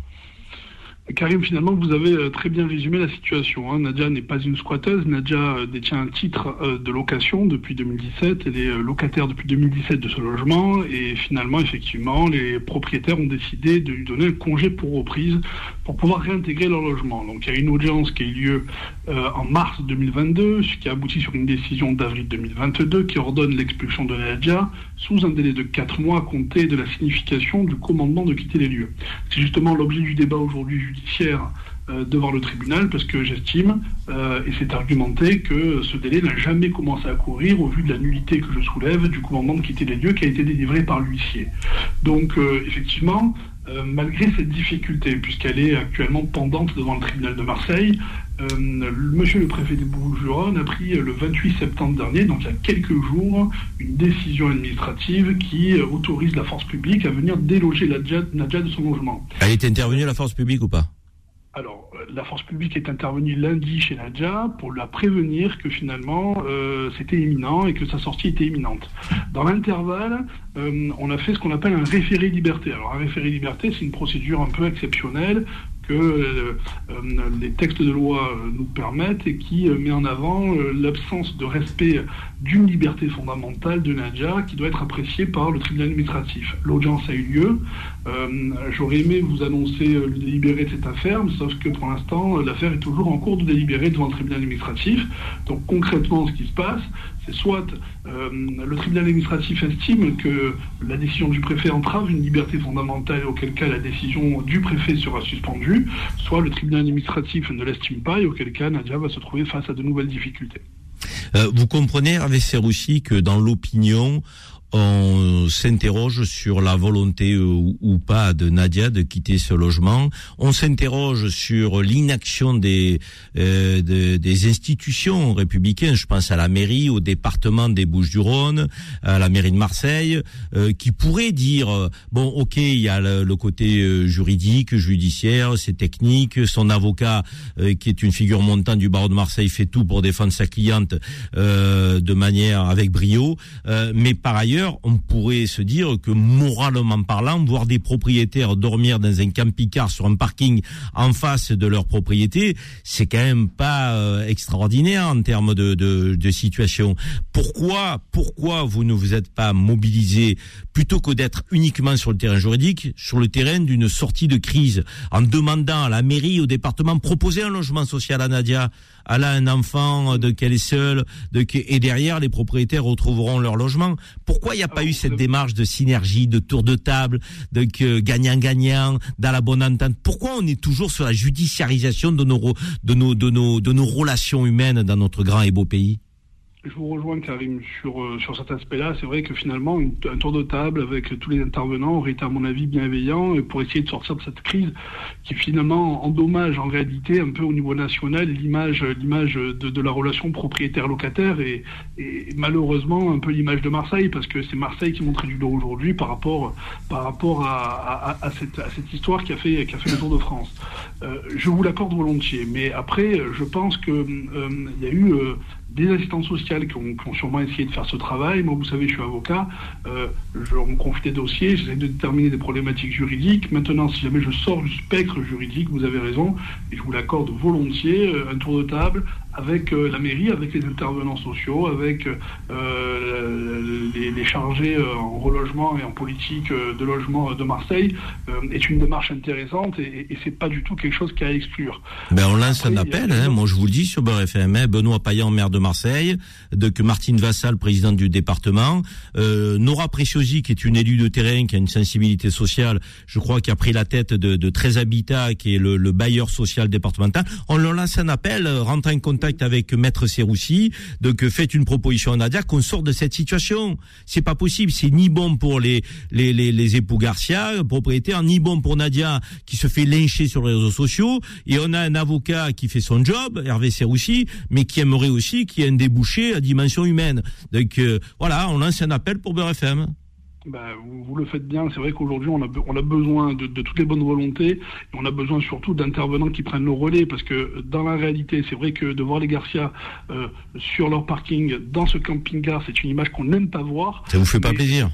Karim, finalement, vous avez très bien résumé la situation. Hein. Nadia n'est pas une squatteuse. Nadia euh, détient un titre euh, de location depuis 2017. Elle est euh, locataire depuis 2017 de ce logement. Et finalement, effectivement, les propriétaires ont décidé de lui donner un congé pour reprise pour pouvoir réintégrer leur logement. Donc, il y a une audience qui a eu lieu euh, en mars 2022, ce qui a abouti sur une décision d'avril 2022 qui ordonne l'expulsion de Nadia sous un délai de 4 mois à compter de la signification du commandement de quitter les lieux. C'est justement l'objet du débat aujourd'hui judiciaire euh, devant le tribunal parce que j'estime, euh, et c'est argumenté, que ce délai n'a jamais commencé à courir au vu de la nullité que je soulève du commandement de quitter les lieux qui a été délivré par l'huissier. Donc euh, effectivement, malgré cette difficulté, puisqu'elle est actuellement pendante devant le tribunal de Marseille, monsieur le préfet des Bouches-du-Rhône a pris le 28 septembre dernier, donc il y a quelques jours, une décision administrative qui autorise la force publique à venir déloger Nadia de son logement. Elle est intervenue la force publique ou pas? Alors, la force publique est intervenue lundi chez Nadia pour la prévenir que finalement euh, c'était imminent et que sa sortie était imminente. Dans l'intervalle, euh, on a fait ce qu'on appelle un référé liberté. Alors, un référé liberté, c'est une procédure un peu exceptionnelle que euh, les textes de loi nous permettent et qui met en avant l'absence de respect d'une liberté fondamentale de Nadia qui doit être appréciée par le tribunal administratif. L'audience a eu lieu. Euh, J'aurais aimé vous annoncer euh, le délibéré de cette affaire, mais sauf que pour l'instant, euh, l'affaire est toujours en cours de délibéré devant le tribunal administratif. Donc concrètement, ce qui se passe, c'est soit le tribunal administratif estime que la décision du préfet entrave une liberté fondamentale, auquel cas la décision du préfet sera suspendue, soit le tribunal administratif ne l'estime pas, et auquel cas Nadia va se trouver face à de nouvelles difficultés. Euh, vous comprenez, Hervé Serroussi, que dans l'opinion, on s'interroge sur la volonté euh, ou pas de Nadia de quitter ce logement. On s'interroge sur l'inaction des, euh, de- des institutions républicaines. Je pense à la mairie, au département des Bouches-du-Rhône, à la mairie de Marseille, euh, qui pourrait dire bon, ok, il y a le, côté juridique, judiciaire, c'est technique. Son avocat, qui est une figure montante du barreau de Marseille, fait tout pour défendre sa cliente de manière avec brio. Mais par ailleurs, on pourrait se dire que moralement parlant, voir des propriétaires dormir dans un camping-car sur un parking en face de leur propriété, c'est quand même pas euh, extraordinaire en termes de situation. Pourquoi, pourquoi vous ne vous êtes pas mobilisé plutôt que d'être uniquement sur le terrain juridique, sur le terrain d'une sortie de crise, en demandant à la mairie, au département, proposer un logement social à Nadia. Elle a un enfant, de qu'elle est seule, de et derrière les propriétaires retrouveront leur logement. Pourquoi il n'y a pas eu cette démarche de synergie, de tour de table, de que gagnant-gagnant, dans la bonne entente? Pourquoi on est toujours sur la judiciarisation de nos, de nos, de nos, de nos relations humaines dans notre grand et beau pays? Je vous rejoins, Karim, sur, euh, sur cet aspect-là. C'est vrai que finalement, un tour de table avec tous les intervenants aurait été, à mon avis, bienveillant pour essayer de sortir de cette crise qui, finalement, endommage en réalité un peu au niveau national l'image l'image de, de la relation propriétaire-locataire et, et malheureusement un peu l'image de Marseille parce que c'est Marseille qui montrait du dos aujourd'hui par rapport, par rapport à, à- à cette, à cette histoire qui a, fait, qui a fait le Tour de France. Euh, je vous l'accorde volontiers, mais après, je pense que euh, il y a eu euh, des assistantes sociales qui ont, sûrement essayé de faire ce travail. Moi, vous savez, je suis avocat. Euh, je me confie des dossiers, j'essaie de déterminer des problématiques juridiques. Maintenant, si jamais je sors du spectre juridique, vous avez raison, et je vous l'accorde volontiers, euh, un tour de table avec euh, la mairie, avec les intervenants sociaux, avec euh, les, les chargés euh, en relogement et en politique euh, de logement de Marseille, euh, est une démarche intéressante et, et, c'est pas du tout quelque chose qui a à exclure. Ben on lance un Après, a- appel, hein, moi je vous le dis sur Beurre FM, hein, Benoît Payan, maire de Marseille, que Martine Vassal, présidente du département, euh, Nora Preciosi, qui est une élue de terrain, qui a une sensibilité sociale, je crois, qui a pris la tête de, de 13 Habitat, qui est le, le bailleur social départemental. On leur lance un appel, euh, rentrez en contact avec Maître Serroussi, de que faites une proposition à Nadia, qu'on sorte de cette situation. C'est pas possible, c'est ni bon pour les, les, les, époux Garcia, propriétaires, ni bon pour Nadia, qui se fait lyncher sur les réseaux sociaux, et on a un avocat qui fait son job, Hervé Serroussi, mais qui aimerait aussi qu'il y ait un débouché à dimension humaine. Donc euh, voilà, on lance un appel pour Beurre Ben, vous, vous le faites bien. C'est vrai qu'aujourd'hui, on a, on a besoin de, de toutes les bonnes volontés et on a besoin surtout d'intervenants qui prennent le relais parce que dans la réalité, c'est vrai que de voir les Garcia euh, sur leur parking dans ce camping-car, c'est une image qu'on n'aime pas voir. Ça vous fait pas plaisir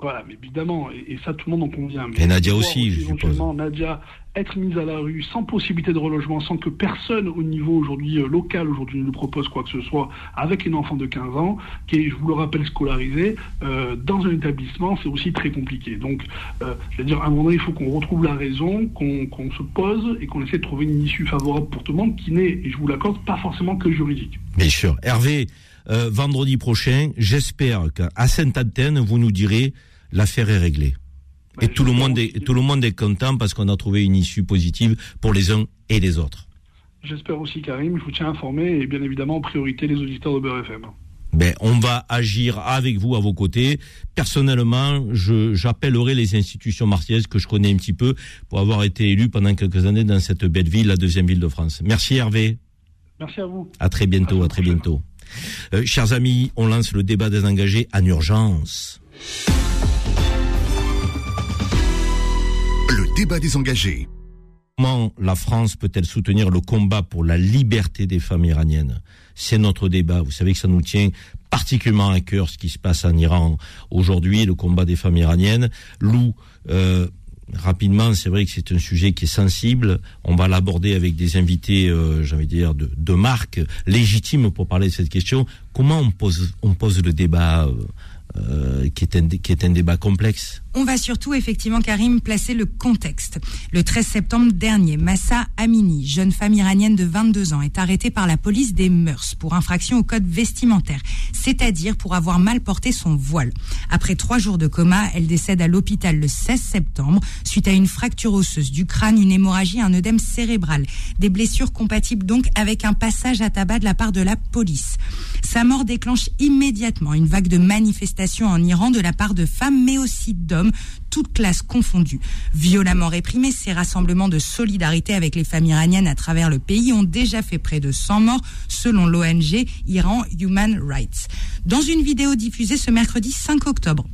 Voilà, mais évidemment, et, et ça, tout le monde en convient. Mais Et Nadia voir aussi, je suppose. éventuellement Nadia être mise à la rue sans possibilité de relogement, sans que personne au niveau aujourd'hui euh, local aujourd'hui ne lui propose quoi que ce soit, avec une enfant de 15 ans, qui est, je vous le rappelle, scolarisée, euh, dans un établissement, c'est aussi très compliqué. Donc, euh, je veux dire, à un moment donné, il faut qu'on retrouve la raison, qu'on qu'on se pose et qu'on essaie de trouver une issue favorable pour tout le monde, qui n'est, et je vous l'accorde, pas forcément que juridique. Bien sûr. Hervé, euh, vendredi prochain, j'espère qu'à Sainte-Antenne, vous nous direz l'affaire est réglée. Et tout le monde est, tout le monde est content parce qu'on a trouvé une issue positive pour les uns et les autres. J'espère aussi, Karim, je vous tiens informé et bien évidemment en priorité les auditeurs de Beurre FM. Ben, on va agir avec vous à vos côtés. Personnellement, j'appellerai les institutions marseillaises que je connais un petit peu pour avoir été élu pendant quelques années dans cette belle ville, la deuxième ville de France. Merci Hervé. Merci à vous. À très bientôt, à très bientôt. Euh, chers amis, on lance le débat des engagés en urgence. Débat. Comment la France peut-elle soutenir le combat pour la liberté des femmes iraniennes? C'est notre débat. Vous savez que ça nous tient particulièrement à cœur ce qui se passe en Iran aujourd'hui, le combat des femmes iraniennes. Lou, euh, rapidement, c'est vrai que c'est un sujet qui est sensible. On va l'aborder avec des invités, euh, dire, de, de marque, légitimes pour parler de cette question. Comment on pose, on pose le débat euh, euh, qui, est un, qui est un débat complexe. On va surtout, effectivement, Karim, placer le contexte. Le 13 septembre dernier, Massa Amini, jeune femme iranienne de 22 ans, est arrêtée par la police des mœurs pour infraction au code vestimentaire, c'est-à-dire pour avoir mal porté son voile. Après trois jours de coma, elle décède à l'hôpital le 16 septembre suite à une fracture osseuse du crâne, une hémorragie, un œdème cérébral. Des blessures compatibles donc avec un passage à tabac de la part de la police. Sa mort déclenche immédiatement une vague de manifestations en Iran de la part de femmes, mais aussi d'hommes, toutes classes confondues. Violemment réprimés, ces rassemblements de solidarité avec les femmes iraniennes à travers le pays ont déjà fait près de 100 morts, selon l'ONG Iran Human Rights. Dans une vidéo diffusée ce mercredi 5 octobre,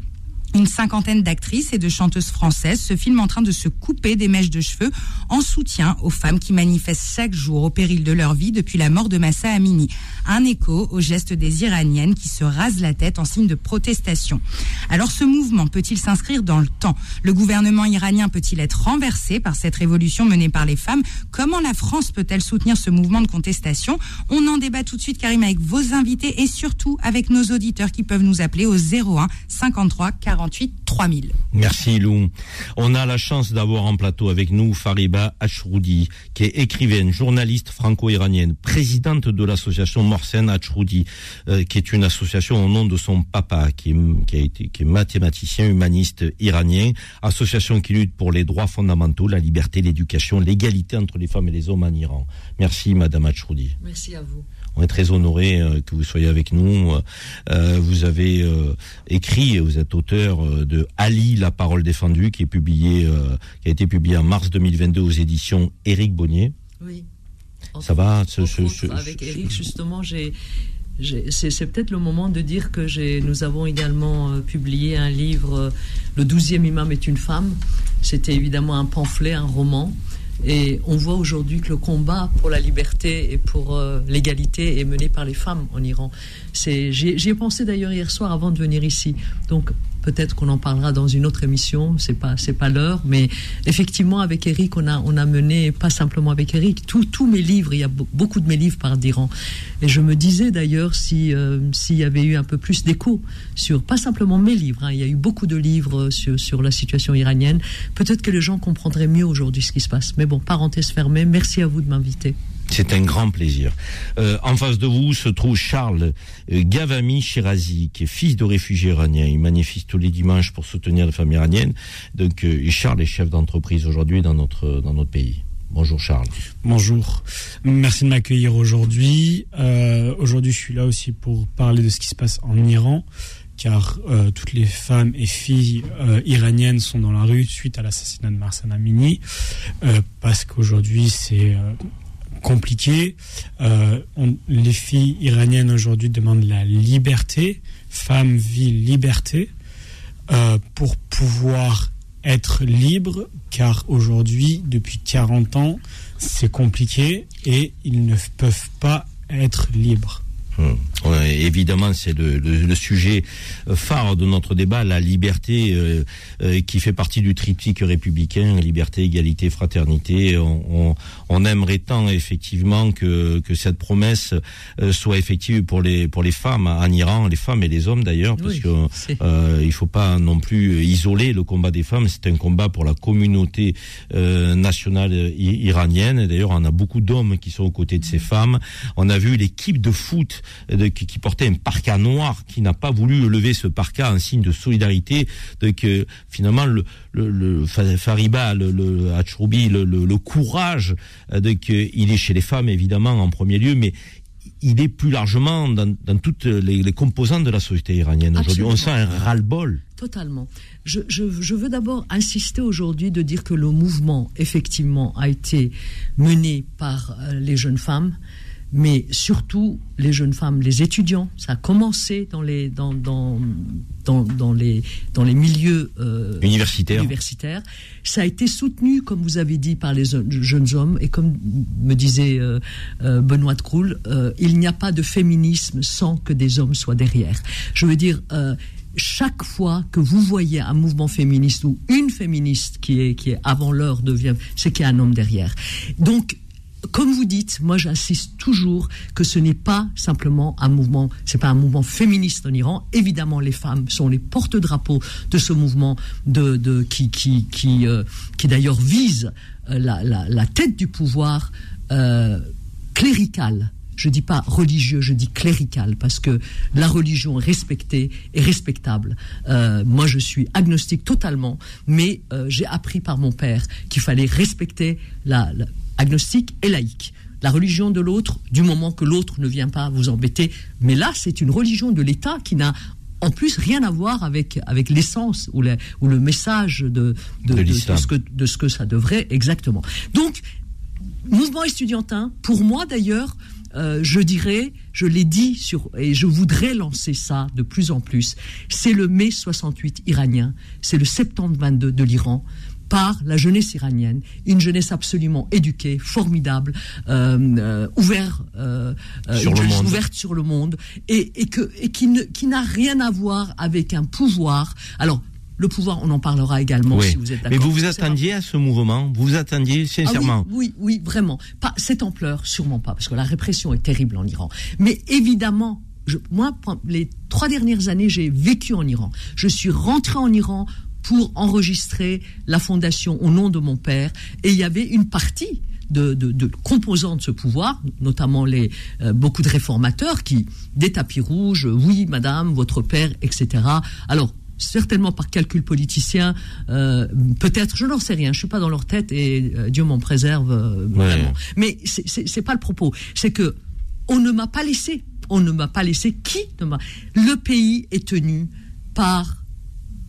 une cinquantaine d'actrices et de chanteuses françaises se filment en train de se couper des mèches de cheveux en soutien aux femmes qui manifestent chaque jour au péril de leur vie depuis la mort de Massa Amini. Un écho au geste des Iraniennes qui se rasent la tête en signe de protestation. Alors ce mouvement peut-il s'inscrire dans le temps? Le gouvernement iranien peut-il être renversé par cette révolution menée par les femmes? Comment la France peut-elle soutenir ce mouvement de contestation? On en débat tout de suite Karim avec vos invités et surtout avec nos auditeurs qui peuvent nous appeler au 01 53 40 3000. Merci Lou. On a la chance d'avoir en plateau avec nous Fariba Achroudi, qui est écrivaine, journaliste franco-iranienne, présidente de l'association Morsen Achroudi, euh, qui est une association au nom de son papa, qui est, a été, qui est mathématicien humaniste iranien, association qui lutte pour les droits fondamentaux, la liberté, l'éducation, l'égalité entre les femmes et les hommes en Iran. Merci Madame Achroudi. Merci à vous. On est très honoré euh, que vous soyez avec nous. Euh, vous avez euh, écrit, vous êtes auteur de Ali, la parole défendue, qui est publié, qui a été publié en mars 2022 aux éditions Éric Bonnier. Oui. Ça va Avec Éric, justement, j'ai c'est peut-être le moment de dire que nous avons également publié un livre, Le douzième imam est une femme. C'était évidemment un pamphlet, un roman. Et on voit aujourd'hui que le combat pour la liberté et pour euh, l'égalité est mené par les femmes en Iran. J'y ai pensé d'ailleurs hier soir avant de venir ici. Donc Peut-être qu'on en parlera dans une autre émission, c'est pas c'est pas l'heure, mais effectivement avec Eric, on a on a mené pas simplement avec Eric, tous mes livres, il y a beaucoup de mes livres par d'Iran. Et je me disais d'ailleurs si euh, s'il y avait eu un peu plus d'écho sur pas simplement mes livres, hein, il y a eu beaucoup de livres sur sur la situation iranienne, peut-être que les gens comprendraient mieux aujourd'hui ce qui se passe. Mais bon, parenthèse fermée, merci à vous de m'inviter. C'est un grand plaisir. Euh, en face de vous se trouve Charles euh, Gavami Shirazi, qui est fils de réfugiés iraniens. Il manifeste tous les dimanches pour soutenir les familles iraniennes. Donc, euh, Charles est chef d'entreprise aujourd'hui dans notre, dans notre pays. Bonjour Charles. Bonjour. Merci de m'accueillir aujourd'hui. aujourd'hui, je suis là aussi pour parler de ce qui se passe en Iran, car toutes les femmes et filles iraniennes sont dans la rue suite à l'assassinat de Marsan Amini, parce qu'aujourd'hui, c'est compliqué. Euh, les filles iraniennes aujourd'hui demandent la liberté, femme, vie, liberté, euh, pour pouvoir être libre, car aujourd'hui, depuis 40 ans, c'est compliqué et ils ne peuvent pas être libres. Hum. évidemment, c'est le, sujet phare de notre débat, la liberté euh, euh, qui fait partie du triptyque républicain, liberté, égalité, fraternité. On, aimerait tant effectivement que, cette promesse euh, soit effective pour les pour les femmes en Iran, les femmes et les hommes d'ailleurs, parce qu'il que il faut pas non plus isoler le combat des femmes. C'est un combat pour la communauté nationale iranienne. D'ailleurs, on a beaucoup d'hommes qui sont aux côtés de ces femmes. On a vu l'équipe de foot de, qui, portait un parka noir, qui n'a pas voulu lever ce parka en signe de solidarité, de que finalement le, le, Fariba, le, le le, courage, de que il est chez les femmes évidemment en premier lieu, mais il est plus largement dans, toutes les, composantes de la société iranienne aujourd'hui. On sent un ras-le-bol. Totalement. Je, je veux d'abord insister aujourd'hui de dire que le mouvement, effectivement, a été mené par euh, les jeunes femmes, mais surtout les jeunes femmes, les étudiants. Ça a commencé dans les, dans, dans, dans, dans les, dans les milieux euh, universitaires. universitaires. Ça a été soutenu, comme vous avez dit, par les jeunes hommes. Et comme me disait euh, euh, Benoît de Croul, il n'y a pas de féminisme sans que des hommes soient derrière. Je veux dire, chaque fois que vous voyez un mouvement féministe ou une féministe qui est, qui est avant l'heure devient, c'est qu'il y a un homme derrière. Donc, comme vous dites, moi j'insiste toujours que ce n'est pas simplement un mouvement, c'est pas un mouvement féministe en Iran. Évidemment, les femmes sont les porte-drapeaux de ce mouvement qui qui qui, euh, qui d'ailleurs vise euh, la, la, tête du pouvoir euh, clérical. Je dis pas religieux, je dis clérical parce que la religion respectée est respectable. Moi, je suis agnostique totalement, mais j'ai appris par mon père qu'il fallait respecter la agnostique et laïque. La religion de l'autre, du moment que l'autre ne vient pas vous embêter. Mais là, c'est une religion de l'État qui n'a en plus rien à voir avec, avec l'essence ou, le, ou le message de, de, de, de, ce que, de ce que ça devrait exactement. Donc, mouvement estudiantin, pour moi d'ailleurs, euh, je dirais, je l'ai dit sur, et je voudrais lancer ça de plus en plus, c'est le mai 68 iranien, c'est le septembre 22 de l'Iran par la jeunesse iranienne, une jeunesse absolument éduquée, formidable, euh, euh, ouvert, euh, sur le monde. ouverte sur le monde, et, et, que, et qui, ne, qui n'a rien à voir avec un pouvoir. Alors, le pouvoir, on en parlera également oui. si vous êtes d'accord. Mais vous vous attendiez à ce mouvement? Vous vous attendiez sincèrement ah oui, oui, oui, vraiment. Pas cette ampleur, sûrement pas, parce que la répression est terrible en Iran. Mais évidemment, je, moi, les trois dernières années, j'ai vécu en Iran. Je suis rentré en Iran pour enregistrer la fondation au nom de mon père, et il y avait une partie de, de, de, composants de ce pouvoir, notamment les, euh, beaucoup de réformateurs qui, des tapis rouges, oui, madame, votre père, etc. Alors, certainement par calcul politicien, euh, peut-être, je n'en sais rien, je suis pas dans leur tête et euh, Dieu m'en préserve euh, Ouais. vraiment. Mais c'est pas le propos. C'est que on ne m'a pas laissé. On ne m'a pas laissé. Qui ne m'a Le pays est tenu par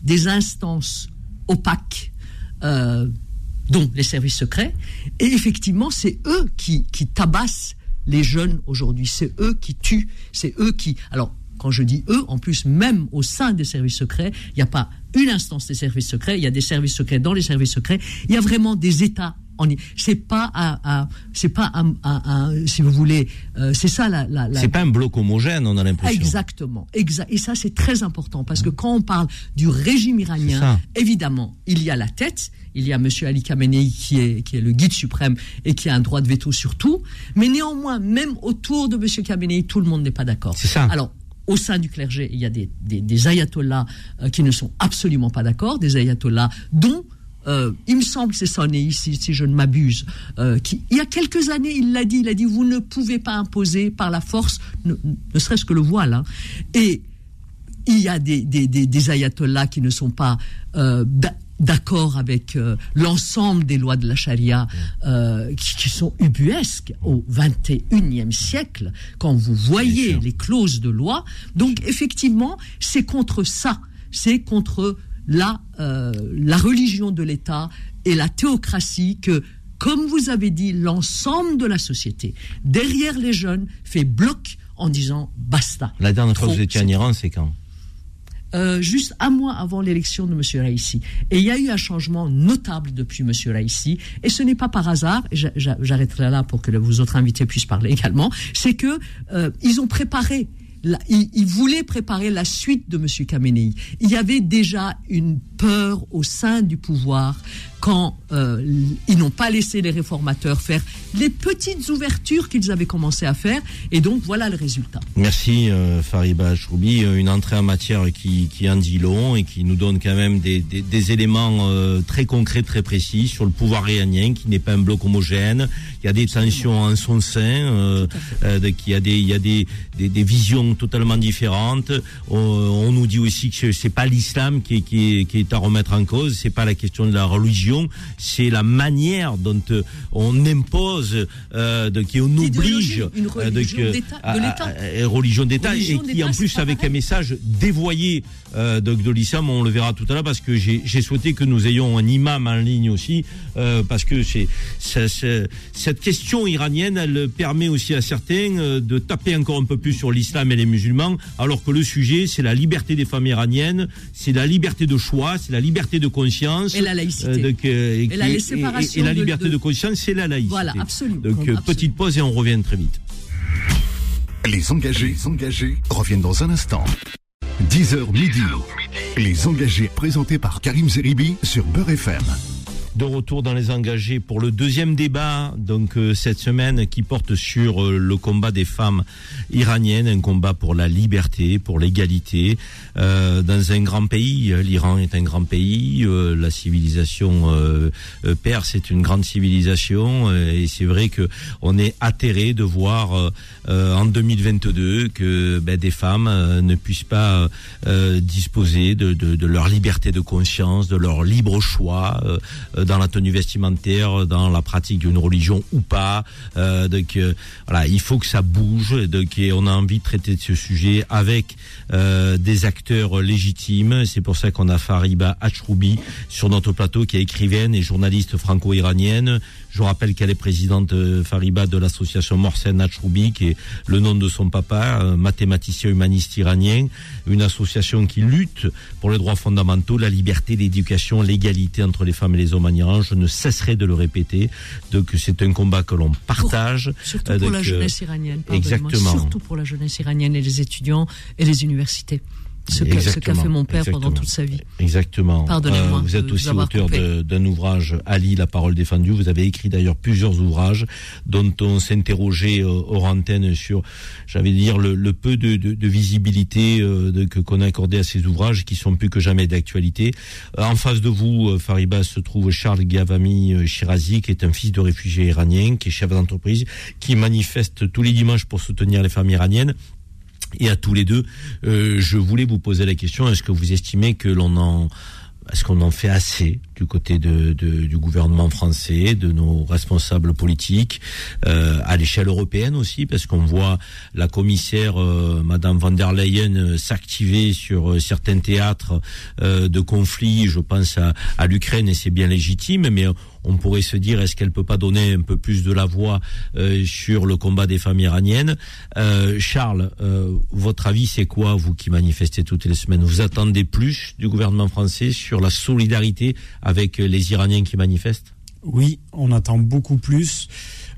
des instances opaques, euh, dont les services secrets. Et effectivement, c'est eux qui, qui tabassent les jeunes aujourd'hui. C'est eux qui tuent. C'est eux qui. Alors, quand je dis eux, en plus, même au sein des services secrets, il n'y a pas une instance des services secrets, il y a des services secrets dans les services secrets. Il y a vraiment des États. C'est pas un, un- c'est pas un, un- un- si vous voulez, euh, c'est ça la. la, la- C'est pas un bloc homogène, on a l'impression. Exactement, exact. Et ça, c'est très important parce que quand on parle du régime iranien, évidemment, il y a la tête, il y a Monsieur Ali Khamenei qui est, qui est le guide suprême et qui a un droit de veto sur tout. Mais néanmoins, même autour de Monsieur Khamenei, tout le monde n'est pas d'accord. C'est ça. Alors, au sein du clergé, il y a des, des, des ayatollahs euh, qui ne sont absolument pas d'accord, des ayatollahs dont euh, il me semble, c'est sonné ici, si je ne m'abuse, euh, qui, il y a quelques années, il l'a dit, il a dit, vous ne pouvez pas imposer par la force, ne, ne serait-ce que le voile. hein. Et il y a des, des, des, des ayatollahs qui ne sont pas euh, d'a- d'accord avec l'ensemble des lois de la charia qui, qui sont ubuesques au 21e siècle, quand vous voyez les clauses de loi. Donc effectivement, c'est contre ça, c'est contre la, euh, la religion de l'État et la théocratie que, comme vous avez dit, l'ensemble de la société, derrière les jeunes, fait bloc en disant basta. La dernière fois que vous étiez en Iran, c'est quand? Euh, juste un mois avant l'élection de M. Raïssi. Et il y a eu un changement notable depuis M. Raïssi. Et ce n'est pas par hasard, j'arrêterai là pour que vos autres invités puissent parler également, c'est que euh, ils ont préparé, ils voulaient préparer la suite de M. Khamenei. Il y avait déjà une peur au sein du pouvoir quand euh, ils n'ont pas laissé les réformateurs faire les petites ouvertures qu'ils avaient commencé à faire. Et donc voilà le résultat. Merci euh, Fariba Chroubi, Euh, une entrée en matière qui, qui en dit long et qui nous donne quand même des, des, des éléments euh, très concrets, très précis sur le pouvoir iranien qui n'est pas un bloc homogène. Il y a des tensions en son sein, euh, euh, qu'il y a des, il y a des, des, des visions totalement différentes. On, on nous dit aussi que c'est pas l'islam qui qui, qui est à remettre en cause, c'est pas la question de la religion, c'est la manière dont euh, on impose, euh, de, qui on oblige Une euh, de religion d'État- religion et qui en plus avec un message dévoyé euh, de, de l'islam, on le verra tout à l'heure parce que j'ai souhaité que nous ayons un imam en ligne aussi euh, parce que c'est cette question iranienne, elle permet aussi à certains euh, de taper encore un peu plus sur l'islam et les musulmans, alors que le sujet c'est la liberté des femmes iraniennes, c'est la liberté de choix, c'est la liberté de conscience Et la laïcité. euh, Et la qui- séparation et la de- liberté de- de, conscience, c'est la laïcité. Voilà, absolument. Donc euh, Absolument. petite pause et on revient très vite. Les engagés, les engagés reviennent dans un instant. 10h midi. Les engagés présentés par Karim Zeribi sur Beurre FM. De retour dans les engagés pour le deuxième débat, donc euh, cette semaine, qui porte sur euh, le combat des femmes iraniennes, un combat pour la liberté, pour l'égalité, euh, dans un grand pays. L'Iran est un grand pays, euh, la civilisation euh, euh, perse est une grande civilisation, euh, et c'est vrai que on est atterré de voir euh, euh, en 2022 que ben, des femmes euh, ne puissent pas euh, disposer de, de, de leur liberté de conscience, de leur libre choix euh, euh, dans la tenue vestimentaire, dans la pratique d'une religion ou pas. Euh, donc euh, voilà, il faut que ça bouge. Donc et on a envie de traiter de ce sujet avec euh, des acteurs légitimes. C'est pour ça qu'on a Fariba Achroubi sur notre plateau, qui est écrivaine et journaliste franco-iranienne. Je vous rappelle qu'elle est présidente euh, Fariba de l'association Morsen Achroubi, qui est le nom de son papa, mathématicien humaniste iranien, une association qui lutte pour les droits fondamentaux, la liberté, l'éducation, l'égalité entre les femmes et les hommes en Iran. Je ne cesserai de le répéter. Donc c'est un combat que l'on partage. Surtout pour la euh, jeunesse iranienne. Exactement. Surtout pour la jeunesse iranienne et les étudiants et les universités. Ce qu'a ce qu'a Exactement, fait mon père pendant toute sa vie. Exactement. Pardonnez-moi Euh, vous êtes aussi auteur d'un ouvrage Ali, la parole défendue. Vous avez écrit d'ailleurs plusieurs ouvrages dont on s'interrogeait euh, hors antenne sur, j'avais dire, le, le peu de, de- de visibilité euh, que qu'on a accordé à ces ouvrages qui sont plus que jamais d'actualité. Euh, en face de vous, Fariba, se trouve Charles Gavami Shirazi, qui est un fils de réfugié iranien, qui est chef d'entreprise, qui manifeste tous les dimanches pour soutenir les femmes iraniennes. Et à tous les deux, euh, je voulais vous poser la question est-ce que vous estimez que l'on en est-ce qu'on en fait assez du côté de, de- du gouvernement français, de nos responsables politiques, euh, à l'échelle européenne aussi, parce qu'on voit la commissaire euh, Madame van der Leyen euh, s'activer sur euh, certains théâtres euh, de conflits. Je pense à, à l'Ukraine et c'est bien légitime, mais on pourrait se dire est-ce qu'elle peut pas donner un peu plus de la voix euh, sur le combat des femmes iraniennes? Euh, Charles, euh, votre avis c'est quoi vous qui manifestez toutes les semaines? Vous attendez plus du gouvernement français sur la solidarité avec les Iraniens qui manifestent? Oui, on attend beaucoup plus.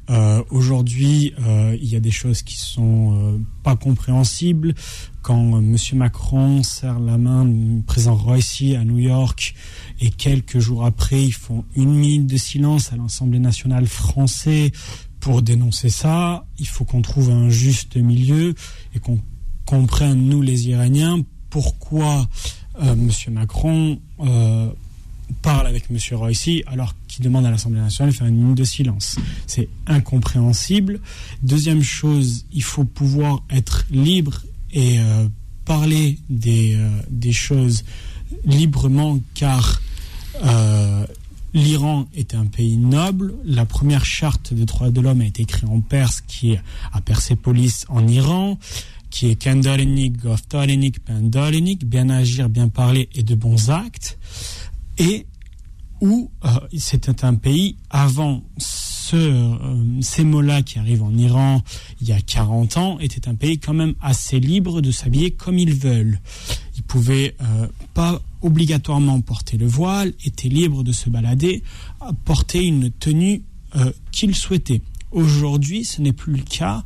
Euh, Aujourd'hui, euh, il y a des choses qui sont euh, pas compréhensibles. Quand euh, Monsieur Macron serre la main du président Roissy à New York et quelques jours après, ils font une minute de silence à l'Assemblée nationale française pour dénoncer ça. Il faut qu'on trouve un juste milieu et qu'on comprenne, nous les Iraniens, pourquoi euh, Monsieur Macron euh, parle avec M. Roissy alors qu'il demande à l'Assemblée nationale de faire une minute de silence. C'est incompréhensible. Deuxième chose, il faut pouvoir être libre et euh, parler des choses librement car euh, l'Iran est un pays noble. La première charte des droits de l'homme a été écrite en perse qui est à Persépolis en Iran qui est Kendalenik, Goftalenik, Pendalenik, bien agir, bien parler et de bons actes et où euh, c'était un pays avant ce, euh, ces mots-là qui arrivent en Iran il y a 40 ans était un pays quand même assez libre de s'habiller comme ils veulent. Pouvaient euh, pas obligatoirement porter le voile, étaient libres de se balader, porter une tenue euh, qu'ils souhaitaient. Aujourd'hui, ce n'est plus le cas.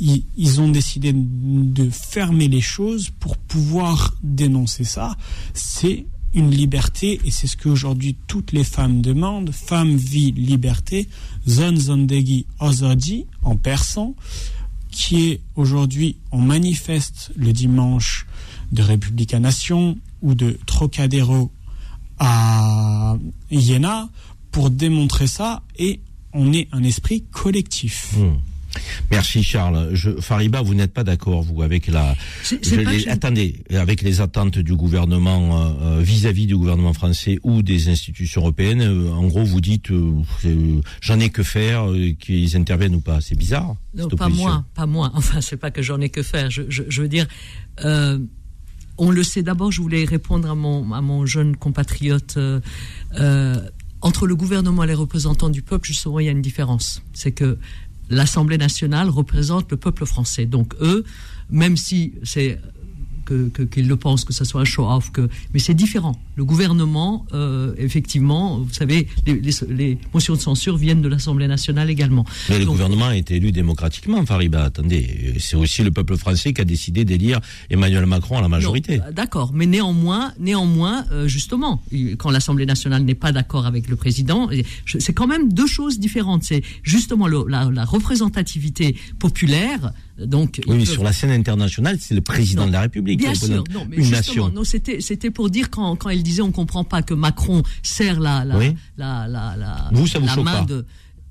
Ils, ils ont décidé de fermer les choses pour pouvoir dénoncer ça. C'est une liberté et c'est ce qu'aujourd'hui toutes les femmes demandent. Femme, vie, liberté. Zon Zondegi Ozodi en persan, qui est aujourd'hui, on manifeste le dimanche de Républica Nation ou de Trocadéro à Iéna pour démontrer ça et on est un esprit collectif. Hmm. Merci Charles. Je, Fariba, vous n'êtes pas d'accord vous avec la je les- que attendez avec les attentes du gouvernement euh, euh, vis-à-vis du gouvernement français ou des institutions européennes. euh, en gros, vous dites euh, j'en ai que faire euh, qu'ils interviennent ou pas. C'est bizarre. Non, cette pas moi, pas moi. Enfin, c'est pas que j'en ai que faire. Je, je, je veux dire, euh, on le sait. D'abord, je voulais répondre à mon, jeune compatriote. euh, euh, entre le gouvernement et les représentants du peuple, justement, il y a une différence. C'est que l'Assemblée nationale représente le peuple français. Donc eux, même si c'est que que- qu'il le pense, que ça soit un show-off, que mais c'est différent. Le gouvernement, euh, effectivement, vous savez, les, les, les motions de censure viennent de l'Assemblée nationale également. Mais le gouvernement a été élu démocratiquement, Fariba. Attendez, c'est aussi le peuple français qui a décidé d'élire Emmanuel Macron à la majorité. Euh, D'accord, mais néanmoins, néanmoins, euh, justement, quand l'Assemblée nationale n'est pas d'accord avec le président, c'est quand même deux choses différentes. C'est justement le- la, la représentativité populaire. Donc, oui, mais peuvent- sur la scène internationale, c'est le président Non. de la République Bien sûr, non, mais une nation. non, c'était c'était pour dire quand quand il disait on comprend pas que Macron serre la la Oui. la, la, la- Vous, ça vous la choque main pas de.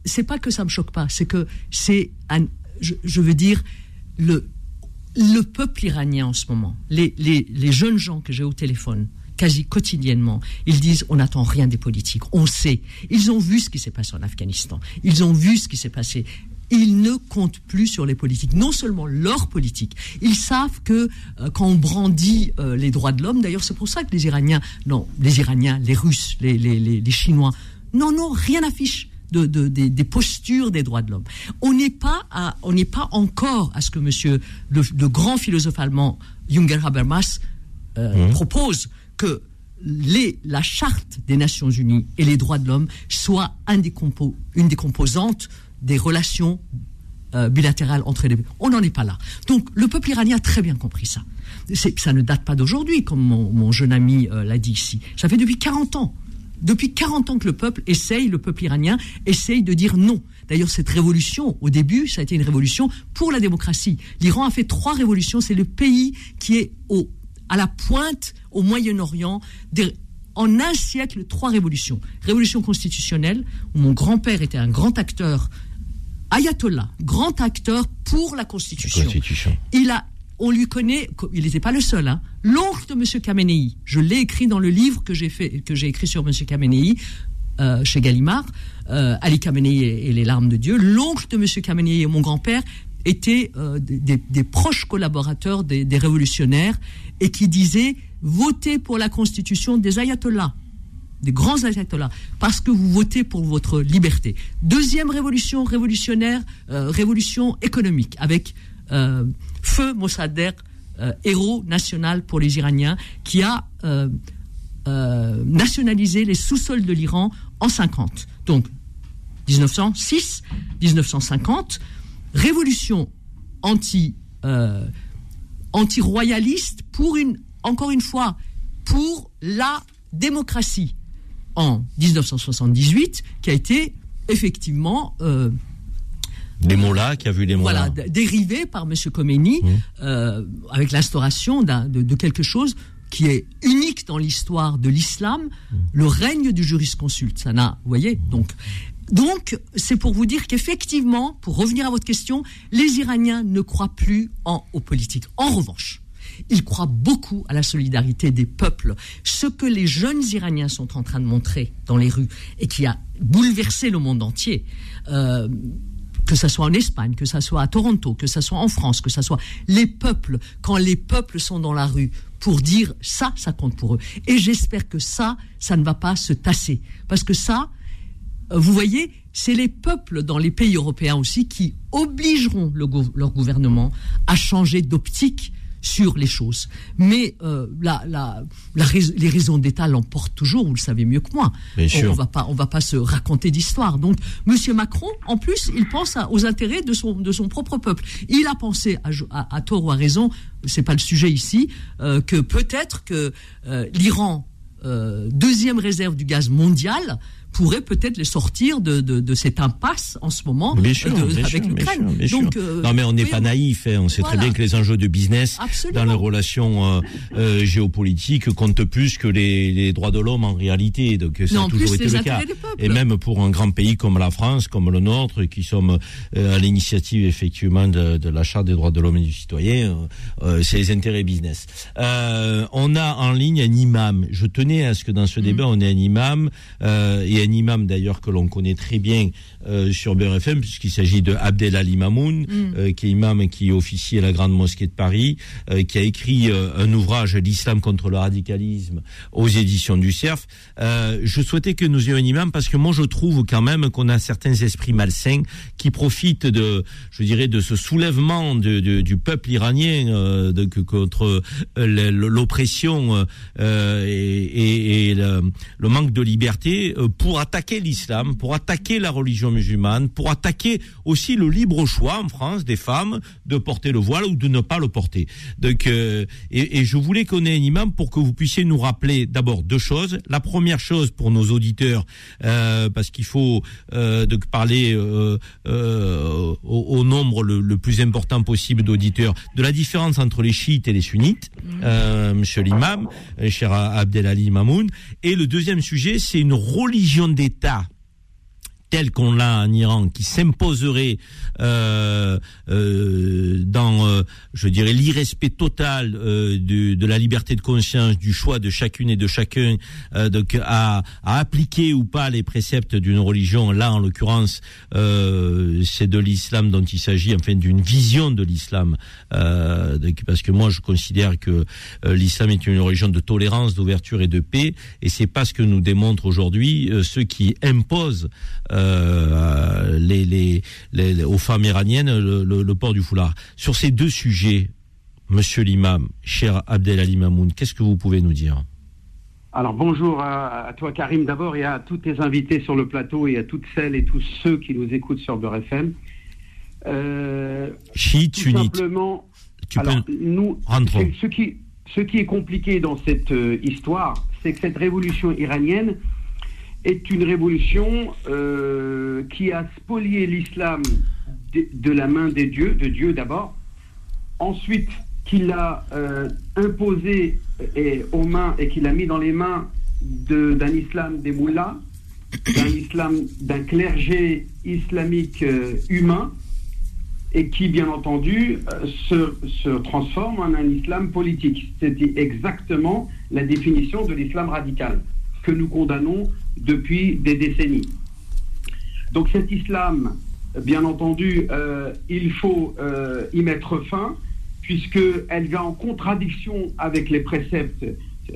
C'est pas que ça me choque pas, c'est que c'est un- je, je veux dire le le peuple iranien en ce moment, les les les jeunes gens que j'ai au téléphone quasi quotidiennement, ils disent on n'attend rien des politiques, on sait. Ils ont vu ce qui s'est passé en Afghanistan, ils ont vu ce qui s'est passé. Ils ne comptent plus sur les politiques, non seulement leur politique. Ils savent que euh, quand on brandit euh, les droits de l'homme, d'ailleurs c'est pour ça que les Iraniens, non, les Iraniens, les Russes, les, les, les, les Chinois, non, non, rien n'affiche. De, de- des, des postures des droits de l'homme. On n'est pas à- on n'est pas encore à ce que Monsieur le, le grand philosophe allemand Junger Habermas euh, propose que les, la charte des Nations Unies et les droits de l'homme soient un des compo- une des composantes des relations euh, bilatérales entre les. On n'en est pas là. Donc le peuple iranien a très bien compris ça. Ça ne date pas d'aujourd'hui, comme mon, mon jeune ami euh, l'a dit ici. Ça fait depuis 40 ans. Depuis 40 ans que le peuple essaye, le peuple iranien essaye de dire non. D'ailleurs, cette révolution, au début, ça a été une révolution pour la démocratie. L'Iran a fait trois révolutions. C'est le pays qui est au, à la pointe au Moyen-Orient. En un siècle, trois révolutions. Révolution constitutionnelle, où mon grand-père était un grand acteur, ayatollah, grand acteur pour la Constitution. Constitution. Il a, on lui connaît, il n'était pas le seul, hein, l'oncle de M. Khamenei. Je l'ai écrit dans le livre que j'ai fait, que j'ai écrit sur M. Khamenei. euh, chez Gallimard, euh, Ali Khamenei et, et les larmes de Dieu. L'oncle de M. Khamenei et mon grand-père étaient euh, des, des- des proches collaborateurs des, des révolutionnaires et qui disaient votez pour la constitution des ayatollahs des grands ayatollahs, parce que vous votez pour votre liberté. Deuxième révolution révolutionnaire, euh, révolution économique, avec euh, Feu Mossadegh, euh, héros national pour les Iraniens, qui a nationalisé les sous-sols de l'Iran en 50. Donc, 1906, 1950, révolution anti, anti-royaliste pour une, encore une fois, pour la démocratie en 1978, qui a été effectivement euh, Les mots-là, qui a vu les mots-là. voilà, dérivé par M. Khomeini euh, avec l'instauration de, de quelque chose qui est unique dans l'histoire de l'islam, le règne du jurisconsulte. Ça n'a, vous voyez, donc. Donc, c'est pour vous dire qu'effectivement, pour revenir à votre question, les Iraniens ne croient plus en, aux politiques. En revanche, ils croient beaucoup à la solidarité des peuples. Ce que les jeunes Iraniens sont en train de montrer dans les rues et qui a bouleversé le monde entier, euh, que ça soit en Espagne, que ça soit à Toronto, que ça soit en France, que ça soit les peuples, quand les peuples sont dans la rue pour dire ça, ça compte pour eux. Et j'espère que ça, ça ne va pas se tasser. Parce que ça, euh, vous voyez, c'est les peuples dans les pays européens aussi qui obligeront le leur gouvernement à changer d'optique sur les choses. Mais euh, la, la, la rais- les raisons d'État l'emportent toujours, vous le savez mieux que moi. Bien on, sûr. on va pas, on va pas se raconter d'histoire. Donc, Monsieur Macron, en plus, il pense à- aux intérêts de son, de son propre peuple. Il a pensé, à- à tort ou à raison, c'est pas le sujet ici, euh, que peut-être que euh, l'Iran, euh, deuxième réserve du gaz mondial, pourrait peut-être les sortir de, de, de cette impasse en ce moment Bien sûr, euh, de- bien avec l'Ukraine. Donc, euh, non, mais on n'est pas naïf. hein. On sait très bien que les enjeux de business Absolument. dans les relations euh, euh, géopolitiques comptent plus que les, les droits de l'homme en réalité. Donc ça Non, a toujours été le cas. Et même pour un grand pays comme la France, comme le nôtre, qui sommes euh, à l'initiative effectivement de, de la charte des droits de l'homme et du citoyen, euh, euh, c'est les intérêts business. Euh, on a en ligne un imam. Je tenais à ce que dans ce Mm. débat on ait un imam euh, et un imam d'ailleurs que l'on connaît très bien euh, sur Beurre FM, puisqu'il s'agit de Abdel Ali Mamoun, Mm. euh, qui est imam qui officie à la Grande Mosquée de Paris, euh, qui a écrit euh, un ouvrage, L'islam contre le radicalisme, aux éditions du CERF. Euh, je souhaitais que nous ayons un imam parce que moi je trouve quand même qu'on a certains esprits malsains qui profitent de, je dirais, de ce soulèvement de, de- du peuple iranien euh, de, que- contre l'oppression euh, et, et- et le, le manque de liberté euh, pour attaquer l'islam, pour attaquer la religion musulmane, pour attaquer aussi le libre choix en France des femmes de porter le voile ou de ne pas le porter. Donc, euh, et, et je voulais qu'on ait un imam pour que vous puissiez nous rappeler d'abord deux choses. La première chose pour nos auditeurs, euh, parce qu'il faut euh, donc parler au, au nombre le, le plus important possible d'auditeurs, de la différence entre les chiites et les sunnites, euh, monsieur l'imam, cher Abdelali Mamoun. Et le deuxième sujet, c'est une religion d'État telle qu'on l'a en Iran, qui s'imposerait euh, euh, dans, euh, je dirais, l'irrespect total euh, de, de la liberté de conscience, du choix de chacune et de chacun, euh, donc à, appliquer ou pas les préceptes d'une religion. Là, en l'occurrence, euh, c'est de l'islam dont il s'agit, enfin d'une vision de l'islam, parce que moi, je considère que l'islam est une religion de tolérance, d'ouverture et de paix, et c'est pas ce que nous démontrent aujourd'hui ceux qui imposent euh, les, les, les- aux femmes iraniennes le, le- le port du foulard. Sur ces deux sujets, Monsieur l'imam, cher Abdel Ali Mamoun, qu'est-ce que vous pouvez nous dire? Alors bonjour à, à toi Karim d'abord et à tous tes invités sur le plateau et à toutes celles et tous ceux qui nous écoutent sur Beurre FM. Euh, Chiite, sunnite. simplement, Tu alors, peux- nous, qui, ce qui est compliqué dans cette euh, histoire, c'est que cette révolution iranienne est une révolution euh, qui a spolié l'islam de, la main des dieux, de Dieu d'abord, ensuite qu'il a euh, imposé et, aux mains et qu'il a mis dans les mains d'un islam des moullas, d'un islam, d'un clergé islamique euh, humain, et qui, bien entendu, euh, se, se transforme en un islam politique. C'était exactement la définition de l'islam radical que nous condamnons depuis des décennies. Donc cet islam, bien entendu, euh, il faut euh, y mettre fin, puisqu'elle va en contradiction avec les préceptes